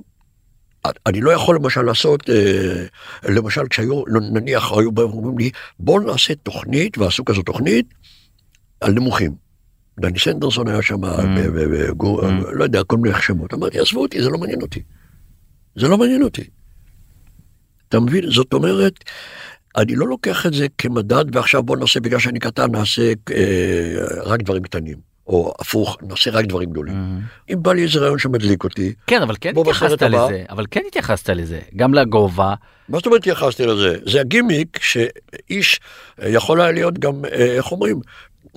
[SPEAKER 4] אני לא יכול למשל לעשות, אה, למשל כשהיו, נניח, היו באים ואומרים לי, בוא נעשה תוכנית, ועשו כזו תוכנית, על נמוכים. דני סנדרסון היה שם, וגור, לא יודע, כל מיני שמות. אמרתי, עזבו אותי, זה לא מעניין אותי. זה לא מעניין אותי. אתה מבין? זאת אומרת, אני לא לוקח את זה כמדד, ועכשיו בוא נעשה, בגלל שאני קטן, נעשה אה, רק דברים קטנים. או הפוך, נעשה רק דברים גדולים. אם בא לי איזה רעיון שמדליק אותי,
[SPEAKER 3] כן, אבל כן התייחסת
[SPEAKER 4] הבא.
[SPEAKER 3] לזה, אבל כן התייחסת לזה, גם לגובה,
[SPEAKER 4] מה זאת אומרת התייחסתי לזה? זה הגימיק שאיש אה, יכול היה להיות גם, אה, איך אומרים,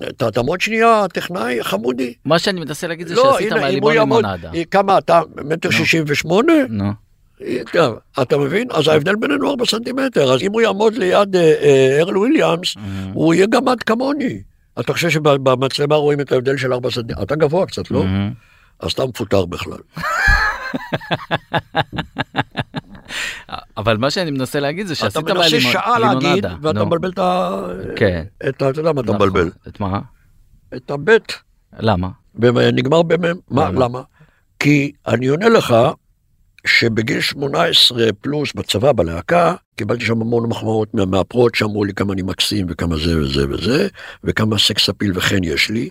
[SPEAKER 4] אתה תעמוד שנייה, טכנאי חמודי.
[SPEAKER 3] מה שאני מנסה להגיד זה
[SPEAKER 4] לא,
[SPEAKER 3] שעשית מהלימון לימונדה.
[SPEAKER 4] אה, כמה אתה, מטר שישים ושמונה?
[SPEAKER 3] נו,
[SPEAKER 4] אתה מבין? אז ההבדל בינינו ארבע סנטימטר, אז אם הוא יעמוד ליד ארל וויליאמס, הוא יהיה גמד כמוני. אתה חושב שבמצלמה רואים את ההבדל של ארבע סנטימטר? אתה גבוה קצת, לא? אז אתה מפוטר בכלל.
[SPEAKER 3] אבל מה שאני מנסה להגיד זה
[SPEAKER 4] אתה
[SPEAKER 3] שעשית
[SPEAKER 4] מנסה
[SPEAKER 3] מהלימון-
[SPEAKER 4] שעה להגיד. ואתה מבלבל את ה...
[SPEAKER 3] כן.
[SPEAKER 4] אתה יודע מה אתה
[SPEAKER 3] נכון.
[SPEAKER 4] מבלבל?
[SPEAKER 3] את מה?
[SPEAKER 4] את הבט.
[SPEAKER 3] למה?
[SPEAKER 4] ונגמר במם. מה?
[SPEAKER 3] למה?
[SPEAKER 4] כי אני עונה לך שבגיל 18 פלוס בצבא, בלהקה, קיבלתי שם המון מחמאות מהמאפרות שאמרו לי כמה אני מקסים וכמה זה וזה וזה, וכמה סקס אפיל וכן יש לי.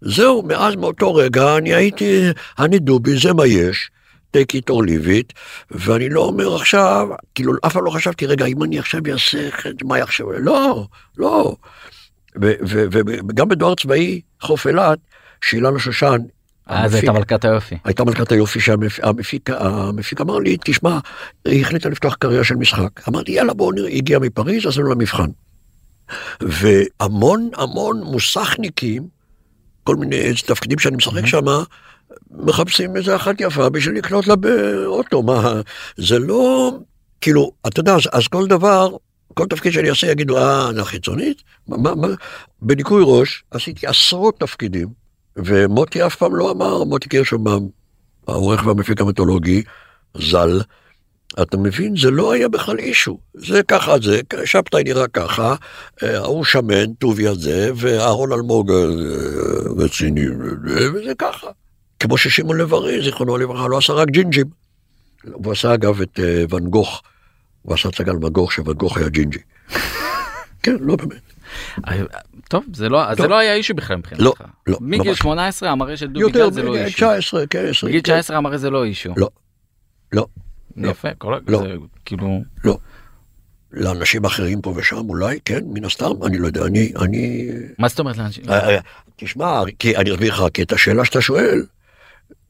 [SPEAKER 4] זהו, מאז מאותו רגע אני הייתי, אני דובי, זה מה יש. take it or leave it, ואני לא אומר עכשיו, כאילו אף פעם לא חשבתי, רגע, אם אני עכשיו אעשה את מה יחשב, לא, לא. וגם בדואר צבאי, חוף אילת, שאילנה שושן,
[SPEAKER 3] אז
[SPEAKER 4] המפיק-
[SPEAKER 3] הייתה מלכת היופי.
[SPEAKER 4] הייתה מלכת היופי שהמפיק המפיק אמר לי, תשמע, היא החליטה לפתוח קריירה של משחק. אמרתי, יאללה, בואו נראה, היא הגיעה מפריז, עשינו לה מבחן. והמון המון מוסכניקים, כל מיני תפקידים שאני משחק שם, מחפשים איזה אחת יפה בשביל לקנות לה באוטו, מה, זה לא, כאילו, אתה יודע, אז, אז כל דבר, כל תפקיד שאני אעשה יגידו, אה, חיצונית? מה, מה, מה? בניקוי ראש עשיתי עשרות תפקידים, ומוטי אף פעם לא אמר, מוטי קירשנבאום, העורך והמפיק המיתולוגי, ז"ל, אתה מבין? זה לא היה בכלל אישו. זה ככה זה, שבתאי נראה ככה, אה, ההוא שמן, טוביה זה, ואהרון אלמוג אה, רציני, וזה ככה. כמו ששמעון לב-ארי, זיכרונו לברכה, לא עשה רק ג'ינג'ים. הוא עשה אגב את אה, ואן גוך, הוא עשה הצגה על ואן גוך, שוואן גוך היה ג'ינג'י. כן, לא באמת.
[SPEAKER 3] אה, טוב, זה לא אז זה
[SPEAKER 4] טוב.
[SPEAKER 3] לא היה issue בכלל מבחינתך.
[SPEAKER 4] לא, לא,
[SPEAKER 3] מגיל
[SPEAKER 4] ממש.
[SPEAKER 3] 18 המראה של דובי
[SPEAKER 4] יותר,
[SPEAKER 3] גל זה לא issue.
[SPEAKER 4] 19, כן, 20.
[SPEAKER 3] בגיל 19 המראה זה לא issue.
[SPEAKER 4] לא, לא, לא.
[SPEAKER 3] יפה, כל
[SPEAKER 4] לא.
[SPEAKER 3] זה כאילו...
[SPEAKER 4] לא. לאנשים אחרים פה ושם אולי, כן, מן הסתם, אני לא יודע, אני, אני...
[SPEAKER 3] מה זאת אומרת לאנשים?
[SPEAKER 4] אה, אה, תשמע, כי אני אסביר לך, כי את השאלה שאתה שואל,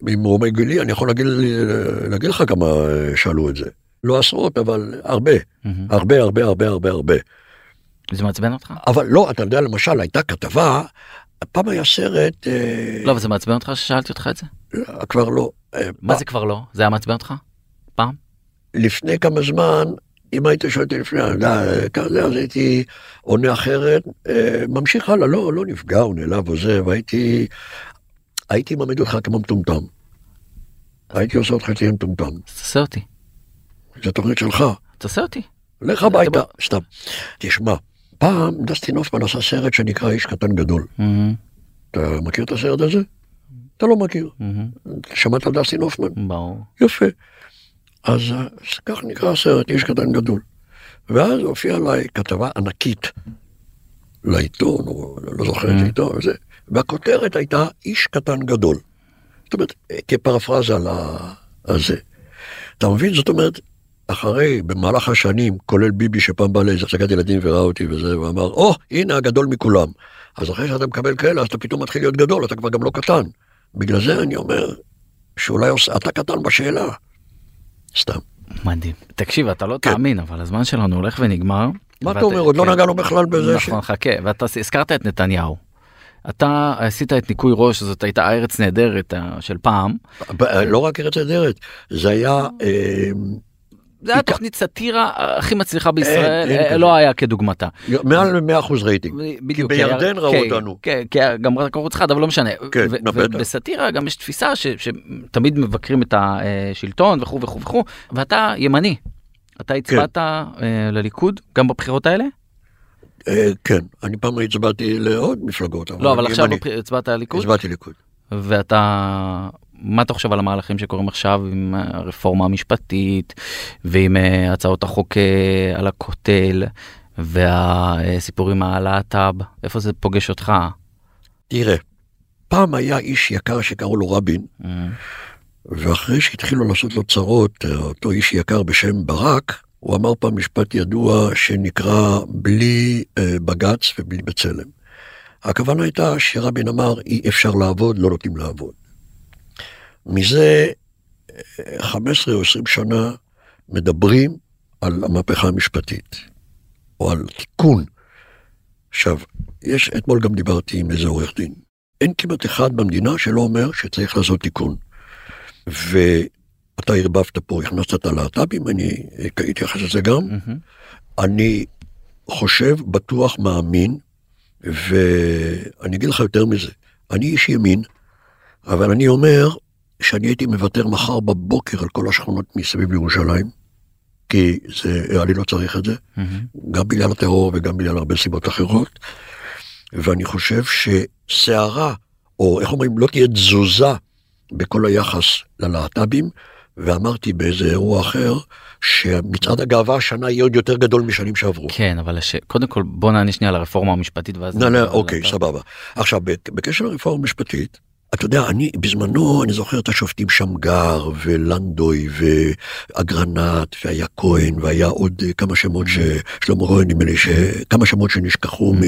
[SPEAKER 4] ממרומי גילי, אני יכול להגיד, להגיד לך כמה שאלו את זה. לא עשרות, אבל הרבה. הרבה, הרבה, הרבה, הרבה, הרבה.
[SPEAKER 3] זה מעצבן אותך?
[SPEAKER 4] אבל לא, אתה יודע, למשל, הייתה כתבה, פעם היה סרט, אה,
[SPEAKER 3] לא, אבל זה מעצבן אותך ששאלתי אותך את זה?
[SPEAKER 4] כבר לא. אה,
[SPEAKER 3] מה זה כבר לא? זה היה מעצבן אותך? פעם?
[SPEAKER 4] לפני כמה זמן, אם היית שואל אותי לפני, כזה, אז הייתי עונה אחרת, אה, ממשיך הלאה, לא, לא נפגע או נעלב או זה, והייתי, הייתי מעמיד אותך כמו מטומטם. הייתי עושה אותך תהיה מטומטם.
[SPEAKER 3] אז תעשה אותי.
[SPEAKER 4] זו תוכנית שלך,
[SPEAKER 3] תעשה אותי.
[SPEAKER 4] לך הביתה, סתם. תשמע, פעם דסטין הופמן עשה סרט שנקרא איש קטן גדול.
[SPEAKER 3] מהמם,
[SPEAKER 4] אתה מכיר את הסרט הזה? אתה לא מכיר.
[SPEAKER 3] מהמם.
[SPEAKER 4] שמעת על דסטין הופמן?
[SPEAKER 3] ברור.
[SPEAKER 4] יפה. אז כך נקרא הסרט, איש קטן גדול. ואז הופיעה עליי כתבה ענקית לעיתון, או לא זוכר איזה
[SPEAKER 3] Mm.
[SPEAKER 4] עיתון, וזה, והכותרת הייתה איש קטן גדול. זאת אומרת, כפרפרזה על ה- על זה. אתה מבין? זאת אומרת, אחרי, במהלך השנים, כולל ביבי שפעם בא לאיזה הצגת ילדים וראה אותי וזה, ואמר, או, oh, הנה הגדול מכולם. אז אחרי שאתה מקבל כאלה, אז אתה פתאום מתחיל להיות גדול, אתה כבר גם לא קטן. בגלל זה אני אומר, שאולי עוש- אתה קטן בשאלה. סתם.
[SPEAKER 3] מדהים. תקשיב, אתה לא
[SPEAKER 4] כן.
[SPEAKER 3] תאמין, אבל הזמן שלנו הולך ונגמר.
[SPEAKER 4] מה אתה
[SPEAKER 3] ואתה-
[SPEAKER 4] אומר? עוד לא
[SPEAKER 3] כן.
[SPEAKER 4] נגענו בכלל בזה ש...
[SPEAKER 3] נכון, חכה, ואתה הזכרת את נתניהו. אתה עשית את ניקוי ראש, זאת הייתה ארץ נהדרת אה, של פעם.
[SPEAKER 4] ב- לא רק ארץ נהדרת, זה היה... אה,
[SPEAKER 3] זה היה תוכנית סאטירה הכי מצליחה בישראל, אה. לא היה כדוגמתה.
[SPEAKER 4] מעל 100% רייטינג.
[SPEAKER 3] בדיוק.
[SPEAKER 4] בירדן
[SPEAKER 3] כי-
[SPEAKER 4] ראו
[SPEAKER 3] כן,
[SPEAKER 4] אותנו.
[SPEAKER 3] כן, כן, גם רק ערוץ אחד, אבל לא משנה.
[SPEAKER 4] כן, נו, בטח.
[SPEAKER 3] ובסאטירה גם יש תפיסה ש- שתמיד מבקרים את השלטון וכו' וכו' וכו', ואתה ימני. אתה הצבעת אה, לליכוד גם בבחירות האלה?
[SPEAKER 4] אה, כן, אני פעם הצבעתי לעוד מפלגות.
[SPEAKER 3] לא, אבל עכשיו הצבעת לליכוד?
[SPEAKER 4] הצבעתי ליכוד.
[SPEAKER 3] ואתה, מה אתה חושב על המהלכים שקורים עכשיו עם הרפורמה המשפטית ועם אה, הצעות החוק אה, על הכותל והסיפורים על הלהט"ב, איפה זה פוגש אותך?
[SPEAKER 4] תראה, פעם היה איש יקר שקראו לו רבין,
[SPEAKER 3] אה,
[SPEAKER 4] ואחרי שהתחילו לעשות לו צרות, אה, אותו איש יקר בשם ברק, הוא אמר פעם משפט ידוע שנקרא בלי בג"ץ ובלי בצלם. הכוונה הייתה שרבין אמר אי אפשר לעבוד, לא נותנים לעבוד. מזה אה, 15 או 20 שנה מדברים על המהפכה המשפטית, או על תיקון. עכשיו, יש, אתמול גם דיברתי עם איזה עורך דין. אין כמעט אחד במדינה שלא אומר שצריך לעשות תיקון. ואתה ערבבת פה, הכנסת את הלהט"בים, אני אתייחס לזה גם.
[SPEAKER 3] מהמם.
[SPEAKER 4] אני חושב, בטוח, מאמין, ואני אגיד לך יותר מזה, אני איש ימין, אבל אני אומר שאני הייתי מוותר מחר בבוקר על כל השכונות מסביב לירושלים, כי זה, אני לא צריך את זה,
[SPEAKER 3] מהמם.
[SPEAKER 4] גם בגלל הטרור וגם בגלל הרבה סיבות אחרות, ואני חושב שסערה, או איך אומרים, לא תהיה תזוזה בכל היחס ללהט"בים, ואמרתי באיזה אירוע אחר, שמצעד הגאווה השנה יהיה עוד יותר גדול משנים שעברו.
[SPEAKER 3] כן, אבל הש... קודם כל בוא נענה שנייה על הרפורמה המשפטית ואז...
[SPEAKER 4] לא, לא,
[SPEAKER 3] על
[SPEAKER 4] אוקיי,
[SPEAKER 3] הלהט"ב.
[SPEAKER 4] סבבה. עכשיו, בק- בקשר לרפורמה המשפטית, אתה יודע, אני, בזמנו, אני זוכר את השופטים שמגר, ולנדוי, ואגרנט, והיה כהן, והיה עוד אה, כמה שמות ש... שלמה כהן, נדמה לי, ש... כמה שמות שנשכחו מ...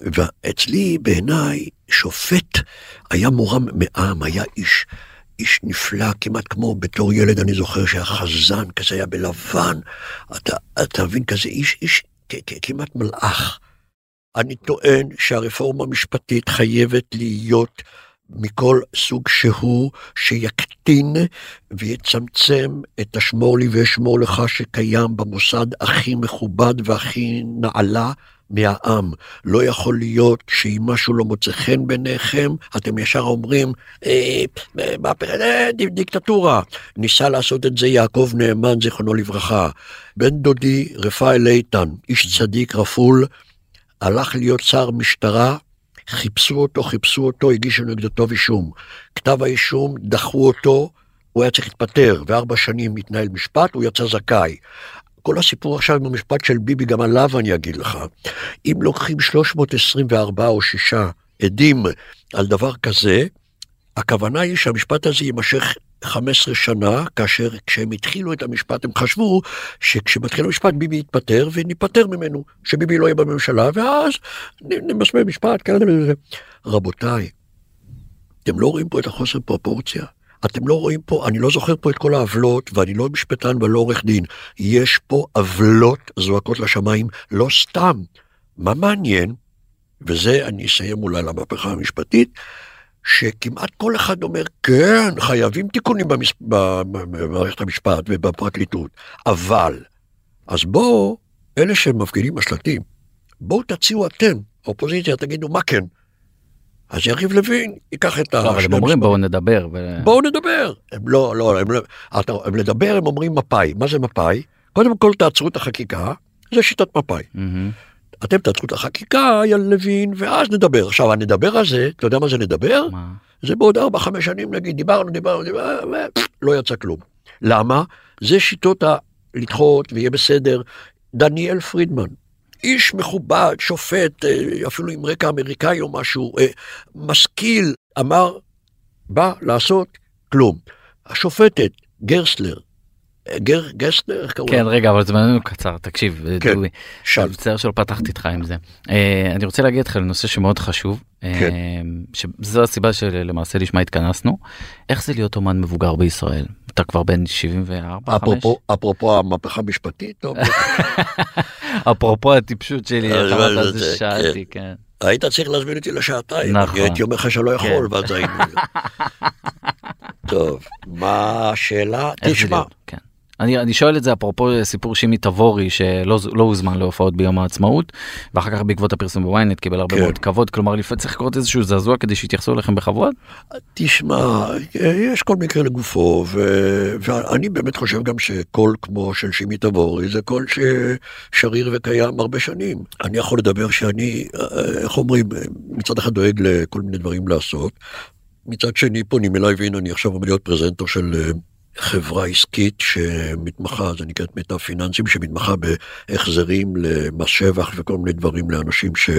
[SPEAKER 4] ואצלי, בעיניי, שופט היה מורם מעם, היה איש... איש נפלא, כמעט כמו בתור ילד, אני זוכר שהיה חזן, כזה היה בלבן, אתה, אתה מבין, כזה איש, איש, כמעט מלאך. אני טוען שהרפורמה המשפטית חייבת להיות מכל סוג שהוא, שיקטין ויצמצם את השמור לי ואשמור לך שקיים במוסד הכי מכובד והכי נעלה מהעם. לא יכול להיות שאם משהו לא מוצא חן בעיניכם, אתם ישר אומרים, אה, אה, דיקטטורה. ניסה לעשות את זה יעקב נאמן, זיכרונו לברכה. בן דודי, רפאל איתן, איש צדיק רפול, הלך להיות שר משטרה, חיפשו אותו, חיפשו אותו, הגישו נגדו כתב אישום. כתב האישום, דחו אותו, הוא היה צריך להתפטר, וארבע שנים מתנהל משפט, הוא יצא זכאי. כל הסיפור עכשיו עם המשפט של ביבי, גם עליו אני אגיד לך. אם לוקחים 324 או 6 עדים על דבר כזה, הכוונה היא שהמשפט הזה יימשך 15 שנה, כאשר כשהם התחילו את המשפט הם חשבו שכשמתחיל המשפט ביבי יתפטר וניפטר ממנו, שביבי לא יהיה בממשלה, ואז נ- נמסמר משפט, כאלה וזה. רבותיי, אתם לא רואים פה את החוסר פרופורציה? אתם לא רואים פה, אני לא זוכר פה את כל העוולות, ואני לא משפטן ולא עורך דין. יש פה עוולות זועקות לשמיים, לא סתם. מה מעניין, וזה אני אסיים אולי למהפכה המשפטית, שכמעט כל אחד אומר, כן, חייבים תיקונים במס... במערכת המשפט ובפרקליטות, אבל, אז בואו, אלה שמפגינים בשלטים, בואו תציעו אתם, האופוזיציה, תגידו מה כן. אז יריב לוין ייקח את ה...
[SPEAKER 3] לא, אבל הם אומרים בואו נדבר. ו...
[SPEAKER 4] בואו נדבר. הם לא, לא, הם לא, אתה, הם לדבר הם אומרים מפא"י. מה זה מפא"י? קודם כל תעצרו את החקיקה, זה שיטת מפא"י.
[SPEAKER 3] Mm-hmm.
[SPEAKER 4] אתם תעצרו את החקיקה, יא לוין, ואז נדבר. עכשיו, הנדבר הזה, אתה יודע מה זה נדבר?
[SPEAKER 3] מה?
[SPEAKER 4] זה בעוד ארבע, חמש שנים נגיד, דיברנו, דיברנו, דיברנו, ולא יצא כלום. למה? זה שיטות ה... לדחות ויהיה בסדר. דניאל פרידמן, איש מכובד, שופט, אה, אפילו עם רקע אמריקאי או משהו, אה, משכיל, אמר, בא לעשות כלום. השופטת, גרסלר, גר, גרסלר, איך קראו
[SPEAKER 3] כן
[SPEAKER 4] לה?
[SPEAKER 3] רגע אבל זמננו קצר תקשיב
[SPEAKER 4] כן,
[SPEAKER 3] דובי.
[SPEAKER 4] שאל.
[SPEAKER 3] מצטער שלא פתחתי איתך עם זה. אה, אני רוצה להגיד לך לנושא שמאוד חשוב. אה,
[SPEAKER 4] כן.
[SPEAKER 3] שזו הסיבה שלמעשה לשמה התכנסנו. איך זה להיות אומן מבוגר בישראל? אתה כבר בן 74?
[SPEAKER 4] אפרופו, אפרופו המהפכה המשפטית,
[SPEAKER 3] אפרופו הטיפשות שלי, אמרת
[SPEAKER 4] מה
[SPEAKER 3] על
[SPEAKER 4] זה,
[SPEAKER 3] שאלתי, כן.
[SPEAKER 4] היית צריך להזמין אותי לשעתיים,
[SPEAKER 3] נכון.
[SPEAKER 4] אני הייתי אומר לך שלא יכול,
[SPEAKER 3] כן.
[SPEAKER 4] ואז היינו. טוב, מה השאלה? תשמע?
[SPEAKER 3] כן. אני, אני שואל את זה אפרופו סיפור שימי תבורי שלא לא הוזמן להופעות ביום העצמאות ואחר כך בעקבות הפרסום בוויינט קיבל הרבה
[SPEAKER 4] כן.
[SPEAKER 3] מאוד כבוד כלומר לפעמים צריך לקרות איזשהו זעזוע כדי שיתייחסו אליכם בכבוד.
[SPEAKER 4] תשמע, יש כל מקרה לגופו, ו... ואני באמת חושב גם שקול כמו של שימי תבורי זה קול ששריר וקיים הרבה שנים. אני יכול לדבר שאני, אה, איך אומרים, מצד אחד דואג לכל מיני דברים לעשות, מצד שני פונים אליי, והנה אני עכשיו עומד להיות פרזנטור של אה, חברה עסקית שמתמחה, זה נקראת מיטב פיננסים, שמתמחה בהחזרים למס שבח וכל מיני דברים לאנשים ש...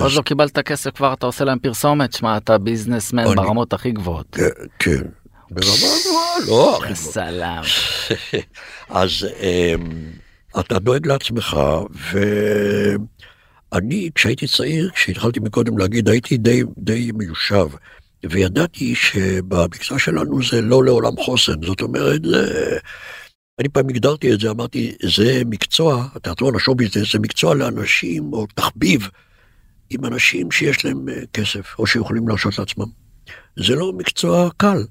[SPEAKER 3] עוד לא קיבלת כסף כבר אתה עושה להם פרסומת שמע אתה ביזנסמן
[SPEAKER 4] אני-
[SPEAKER 3] ברמות הכי גבוהות.
[SPEAKER 4] כן, כן. ברמה גבוהה, לא, הכי גבוהה.
[SPEAKER 3] סלאם.
[SPEAKER 4] אז אמ, אתה דואג לעצמך, ואני כשהייתי צעיר, כשהתחלתי מקודם להגיד, הייתי די, די מיושב, וידעתי שבמקצוע שלנו זה לא לעולם חוסן, זאת אומרת, זה... אני פעם הגדרתי את זה, אמרתי, זה מקצוע, התיאטרון השואו ביזנס, זה מקצוע לאנשים, או תחביב, עם אנשים שיש להם אה, כסף, או שיכולים להרשות לעצמם. זה לא מקצוע קל.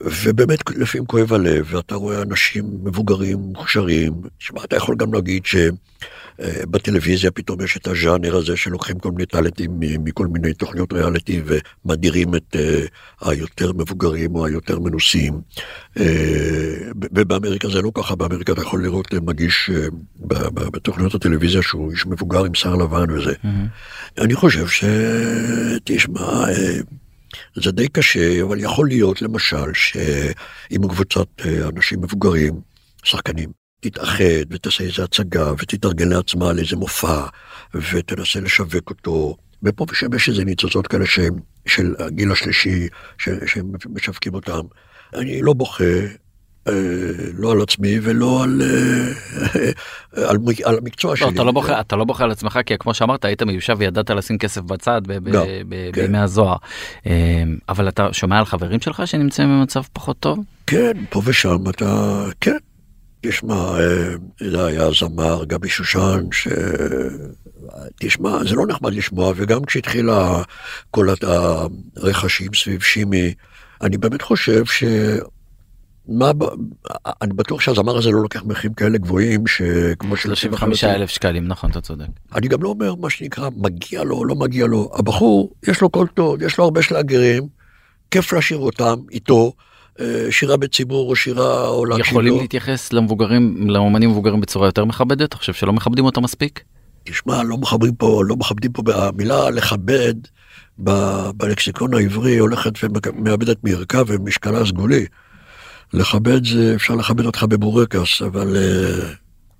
[SPEAKER 4] ובאמת לפעמים כואב הלב, ואתה רואה אנשים מבוגרים, מוכשרים. שמע, אתה יכול גם להגיד שבטלוויזיה פתאום יש את הז'אנר הזה שלוקחים כל מיני טאלנטים מכל מיני תוכניות ריאליטי ומדירים את אה, היותר מבוגרים או היותר מנוסים. אה, ובאמריקה זה לא ככה, באמריקה אתה יכול לראות אה, מגיש אה, בתוכניות הטלוויזיה שהוא איש מבוגר עם שיער לבן וזה. אני חושב ש... תשמע, אה, זה די קשה, אבל יכול להיות למשל שאם קבוצת אה, אנשים מבוגרים, שחקנים, תתאחד ותעשה איזה הצגה ותתארגן לעצמה על איזה מופע ותנסה לשווק אותו. ופה ושם יש איזה ניצוצות כאלה שהם של הגיל השלישי, שהם משווקים אותם. אני לא בוכה, אה, לא על עצמי ולא על, אה, על, על המקצוע שלי.
[SPEAKER 3] לא, אתה לא בוכה אתה לא בוכה על עצמך כי כמו שאמרת היית מיושב וידעת לשים כסף בצד ב- ב-
[SPEAKER 4] גם,
[SPEAKER 3] ב-
[SPEAKER 4] כן.
[SPEAKER 3] בימי הזוהר. אה, אבל אתה שומע על חברים שלך שנמצאים במצב פחות טוב?
[SPEAKER 4] כן, פה ושם אתה, כן. תשמע, אה, זה היה זמר, גבי שושן, ש... תשמע, זה לא נחמד לשמוע, וגם כשהתחילה כל הרכשים סביב שימי, אני באמת חושב ש... מה, אני בטוח שהזמר הזה לא לוקח מחירים כאלה גבוהים, שכמו של
[SPEAKER 3] 35 אלף שקלים נכון אתה צודק.
[SPEAKER 4] אני גם לא אומר מה שנקרא מגיע לו, לא מגיע לו. הבחור, יש לו קול טוב, יש לו הרבה שלאגרים, כיף לשיר אותם איתו, שירה בציבור או שירה או להקשיב
[SPEAKER 3] יכולים
[SPEAKER 4] לו.
[SPEAKER 3] להתייחס למבוגרים לאומנים מבוגרים בצורה יותר מכבדת? אתה חושב שלא מכבדים אותם מספיק?
[SPEAKER 4] תשמע, לא מכבדים פה, לא מכבדים פה, המילה לכבד בלקסיקון העברי הולכת ומאבדת מערכה ומשקלה סגולי. לכבד זה, אפשר לכבד אותך בבורקס, אבל אה,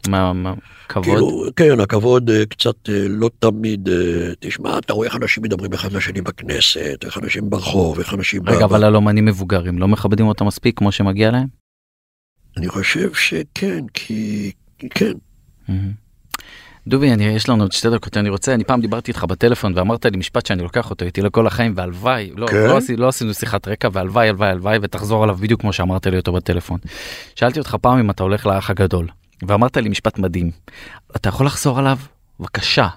[SPEAKER 3] מה, מה, כבוד?
[SPEAKER 4] כאילו, כן, הכבוד אה, קצת אה, לא תמיד, אה, תשמע, אתה רואה איך אנשים מדברים אחד לשני בכנסת, איך אנשים ברחוב, איך אנשים... ב-
[SPEAKER 3] רגע אבל על אומנים מבוגרים לא מכבדים אותם מספיק כמו שמגיע להם?
[SPEAKER 4] אני חושב שכן, כי... כן.
[SPEAKER 3] דובי, אני, יש לנו עוד שתי דקות, אני רוצה, אני פעם דיברתי איתך בטלפון ואמרת לי משפט שאני לוקח אותו איתי לכל החיים, והלוואי, לא,
[SPEAKER 4] כן?
[SPEAKER 3] לא, עשי, לא עשינו שיחת רקע, והלוואי, הלוואי, הלוואי, ותחזור עליו בדיוק כמו שאמרת לי אותו בטלפון. שאלתי אותך פעם אם אתה הולך לאח הגדול, ואמרת לי משפט מדהים. אתה יכול לחזור עליו? בבקשה.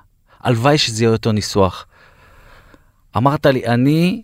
[SPEAKER 3] הלוואי שזה יהיה אותו ניסוח. אמרת לי, אני...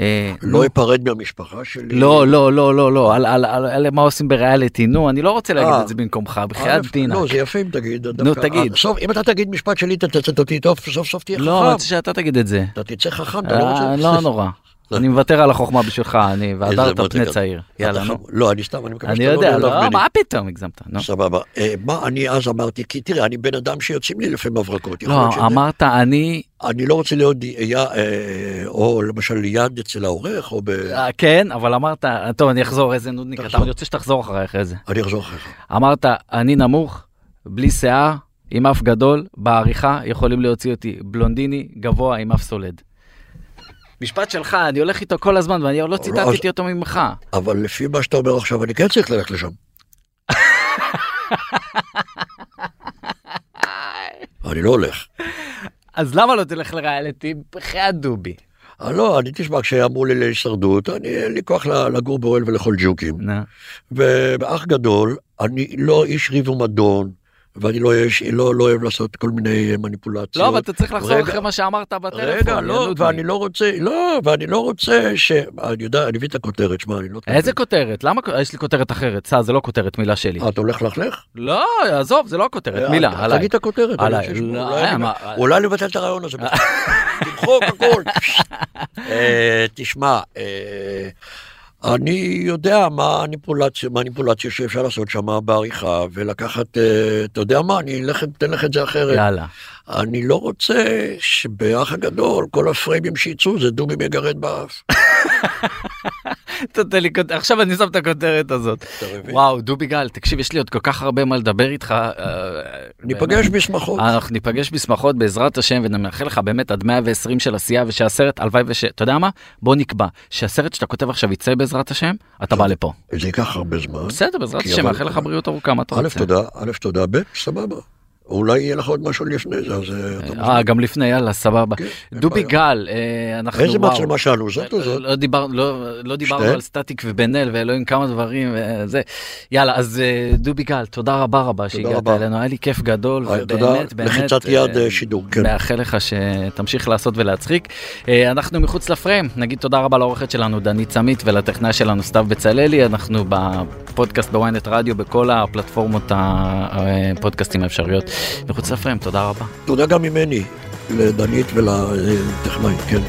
[SPEAKER 3] אה,
[SPEAKER 4] לא אפרד מהמשפחה שלי.
[SPEAKER 3] לא, לא, לא, לא, לא, על, על, על, על מה עושים בריאליטי, נו, אני לא רוצה להגיד
[SPEAKER 4] אה.
[SPEAKER 3] את זה במקומך, בחייאת דינק.
[SPEAKER 4] לא, זה יפה אם תגיד.
[SPEAKER 3] נו. תגיד.
[SPEAKER 4] אה, סוף, אם אתה תגיד משפט שלי, אתה תצטט אותי טוב, סוף סוף תהיה
[SPEAKER 3] לא, אני
[SPEAKER 4] חכם.
[SPEAKER 3] רוצה שאתה תגיד את זה.
[SPEAKER 4] אתה תצא חכם, אתה לא
[SPEAKER 3] אה,
[SPEAKER 4] רוצה...
[SPEAKER 3] לא נורא. אני מוותר על החוכמה בשבילך, אני והדרת פני. צעיר. יאללה, נו.
[SPEAKER 4] לא, אני סתם, אני מקווה שאתה
[SPEAKER 3] יודע,
[SPEAKER 4] לא
[SPEAKER 3] לא,
[SPEAKER 4] נעלב ממני.
[SPEAKER 3] מה פתאום הגזמת.
[SPEAKER 4] סבבה. אה, מה אני אז אמרתי? כי תראה, אני בן אדם שיוצאים לי לפעמים הברקות.
[SPEAKER 3] לא, אמרת, אני,
[SPEAKER 4] אני לא רוצה להיות אה, או למשל יד אצל העורך, או ב...
[SPEAKER 3] אה, כן, אבל אמרת, טוב, אני אחזור, איזה נודניק אתה, רוצה שתחזור אחריי אחרי זה.
[SPEAKER 4] אני אחזור אחריך.
[SPEAKER 3] אמרת, אני נמוך, בלי שיער, עם אף גדול, בעריכה יכולים להוציא אותי בלונדיני, גבוה, עם אף סולד. משפט שלך, אני הולך איתו כל הזמן, ואני עוד לא ציטטתי אותו ממך.
[SPEAKER 4] אבל לפי מה שאתה אומר עכשיו, אני כן צריך ללכת לשם. אני לא הולך.
[SPEAKER 3] אז למה לא תלך לריאליטי? בחייאת דובי.
[SPEAKER 4] אה, לא, אני תשמע, כשאמרו לי להישרדות, אני אין לי כוח לגור באוהל ולאכול ג'וקים.
[SPEAKER 3] נו.
[SPEAKER 4] ובאח גדול, אני לא איש ריב ומדון, ואני לא, יש, לא, לא אוהב לעשות כל מיני מניפולציות.
[SPEAKER 3] לא, אבל אתה צריך לחזור
[SPEAKER 4] רגע,
[SPEAKER 3] אחרי מה שאמרת בטלפון.
[SPEAKER 4] רגע, לא. ואני לא רוצה, לא, ואני לא רוצה ש... אני יודע, אני מבין את הכותרת, שמע, אני לא...
[SPEAKER 3] איזה כותרת? למה? יש לי כותרת אחרת. סע, זה לא כותרת, מילה שלי.
[SPEAKER 4] אה, אתה הולך ללכלך?
[SPEAKER 3] לא, עזוב, זה לא הכותרת, מילה,
[SPEAKER 4] אה,
[SPEAKER 3] עליי.
[SPEAKER 4] תגיד את הכותרת.
[SPEAKER 3] עליי. לא,
[SPEAKER 4] אולי
[SPEAKER 3] אה,
[SPEAKER 4] אולי לבטל את הרעיון הזה. תמחוק הכל. תשמע, אני יודע מה הניפולציה, מניפולציה שאפשר לעשות שם בעריכה, ולקחת, אה, אתה יודע מה, אני אלך, אתן לך את זה אחרת.
[SPEAKER 3] יאללה.
[SPEAKER 4] אני לא רוצה שבאח הגדול, כל הפריימים שיצאו זה דובי מגרד באף.
[SPEAKER 3] עכשיו אני שם את הכותרת הזאת. וואו, דובי גל, תקשיב, יש לי עוד כל כך הרבה מה לדבר איתך. אה,
[SPEAKER 4] ניפגש בשמחות.
[SPEAKER 3] אנחנו ניפגש בשמחות בעזרת השם ונאחל לך באמת עד 120 של עשייה ושהסרט הלוואי וש... אתה יודע מה? בוא נקבע שהסרט שאתה כותב עכשיו יצא בעזרת השם, אתה בא לפה.
[SPEAKER 4] זה ייקח הרבה זמן.
[SPEAKER 3] בסדר, בעזרת השם, מאחל לך בריאות ארוכה, מה אתה
[SPEAKER 4] א',
[SPEAKER 3] רוצה?
[SPEAKER 4] תודה, א', תודה, ב', סבבה. אולי יהיה לך עוד משהו לפני זה, אז אה.
[SPEAKER 3] אה, גם לפני, יאללה, סבבה.
[SPEAKER 4] כן, אין
[SPEAKER 3] דובי. גל, אה, אנחנו...
[SPEAKER 4] איזה. מצלמה שאלו, זאת או זאת?
[SPEAKER 3] לא לא- לא דיברנו? על סטטיק ובן אל ואלוהים כמה דברים וזה. יאללה, אז אה, דובי גל, תודה רבה רבה שהגעת. אלינו, היה לי כיף גדול.
[SPEAKER 4] אה,
[SPEAKER 3] ובאמת, באמת,
[SPEAKER 4] לחיצת יד,
[SPEAKER 3] אה,
[SPEAKER 4] אה, שידור, כן.
[SPEAKER 3] מאחל לך שתמשיך לעשות ולהצחיק. אה, אנחנו מחוץ לפריים, נגיד תודה רבה לעורכת שלנו דנית סמית ולטכנאי שלנו סתיו בצללי, אנחנו בפודקאסט בוויינט רדיו בכל הפלטפורמות הפודקאסטים האפשריות. מחוץ לפריים, תודה רבה.
[SPEAKER 4] תודה גם ממני, לדנית ולטכנאי, כן.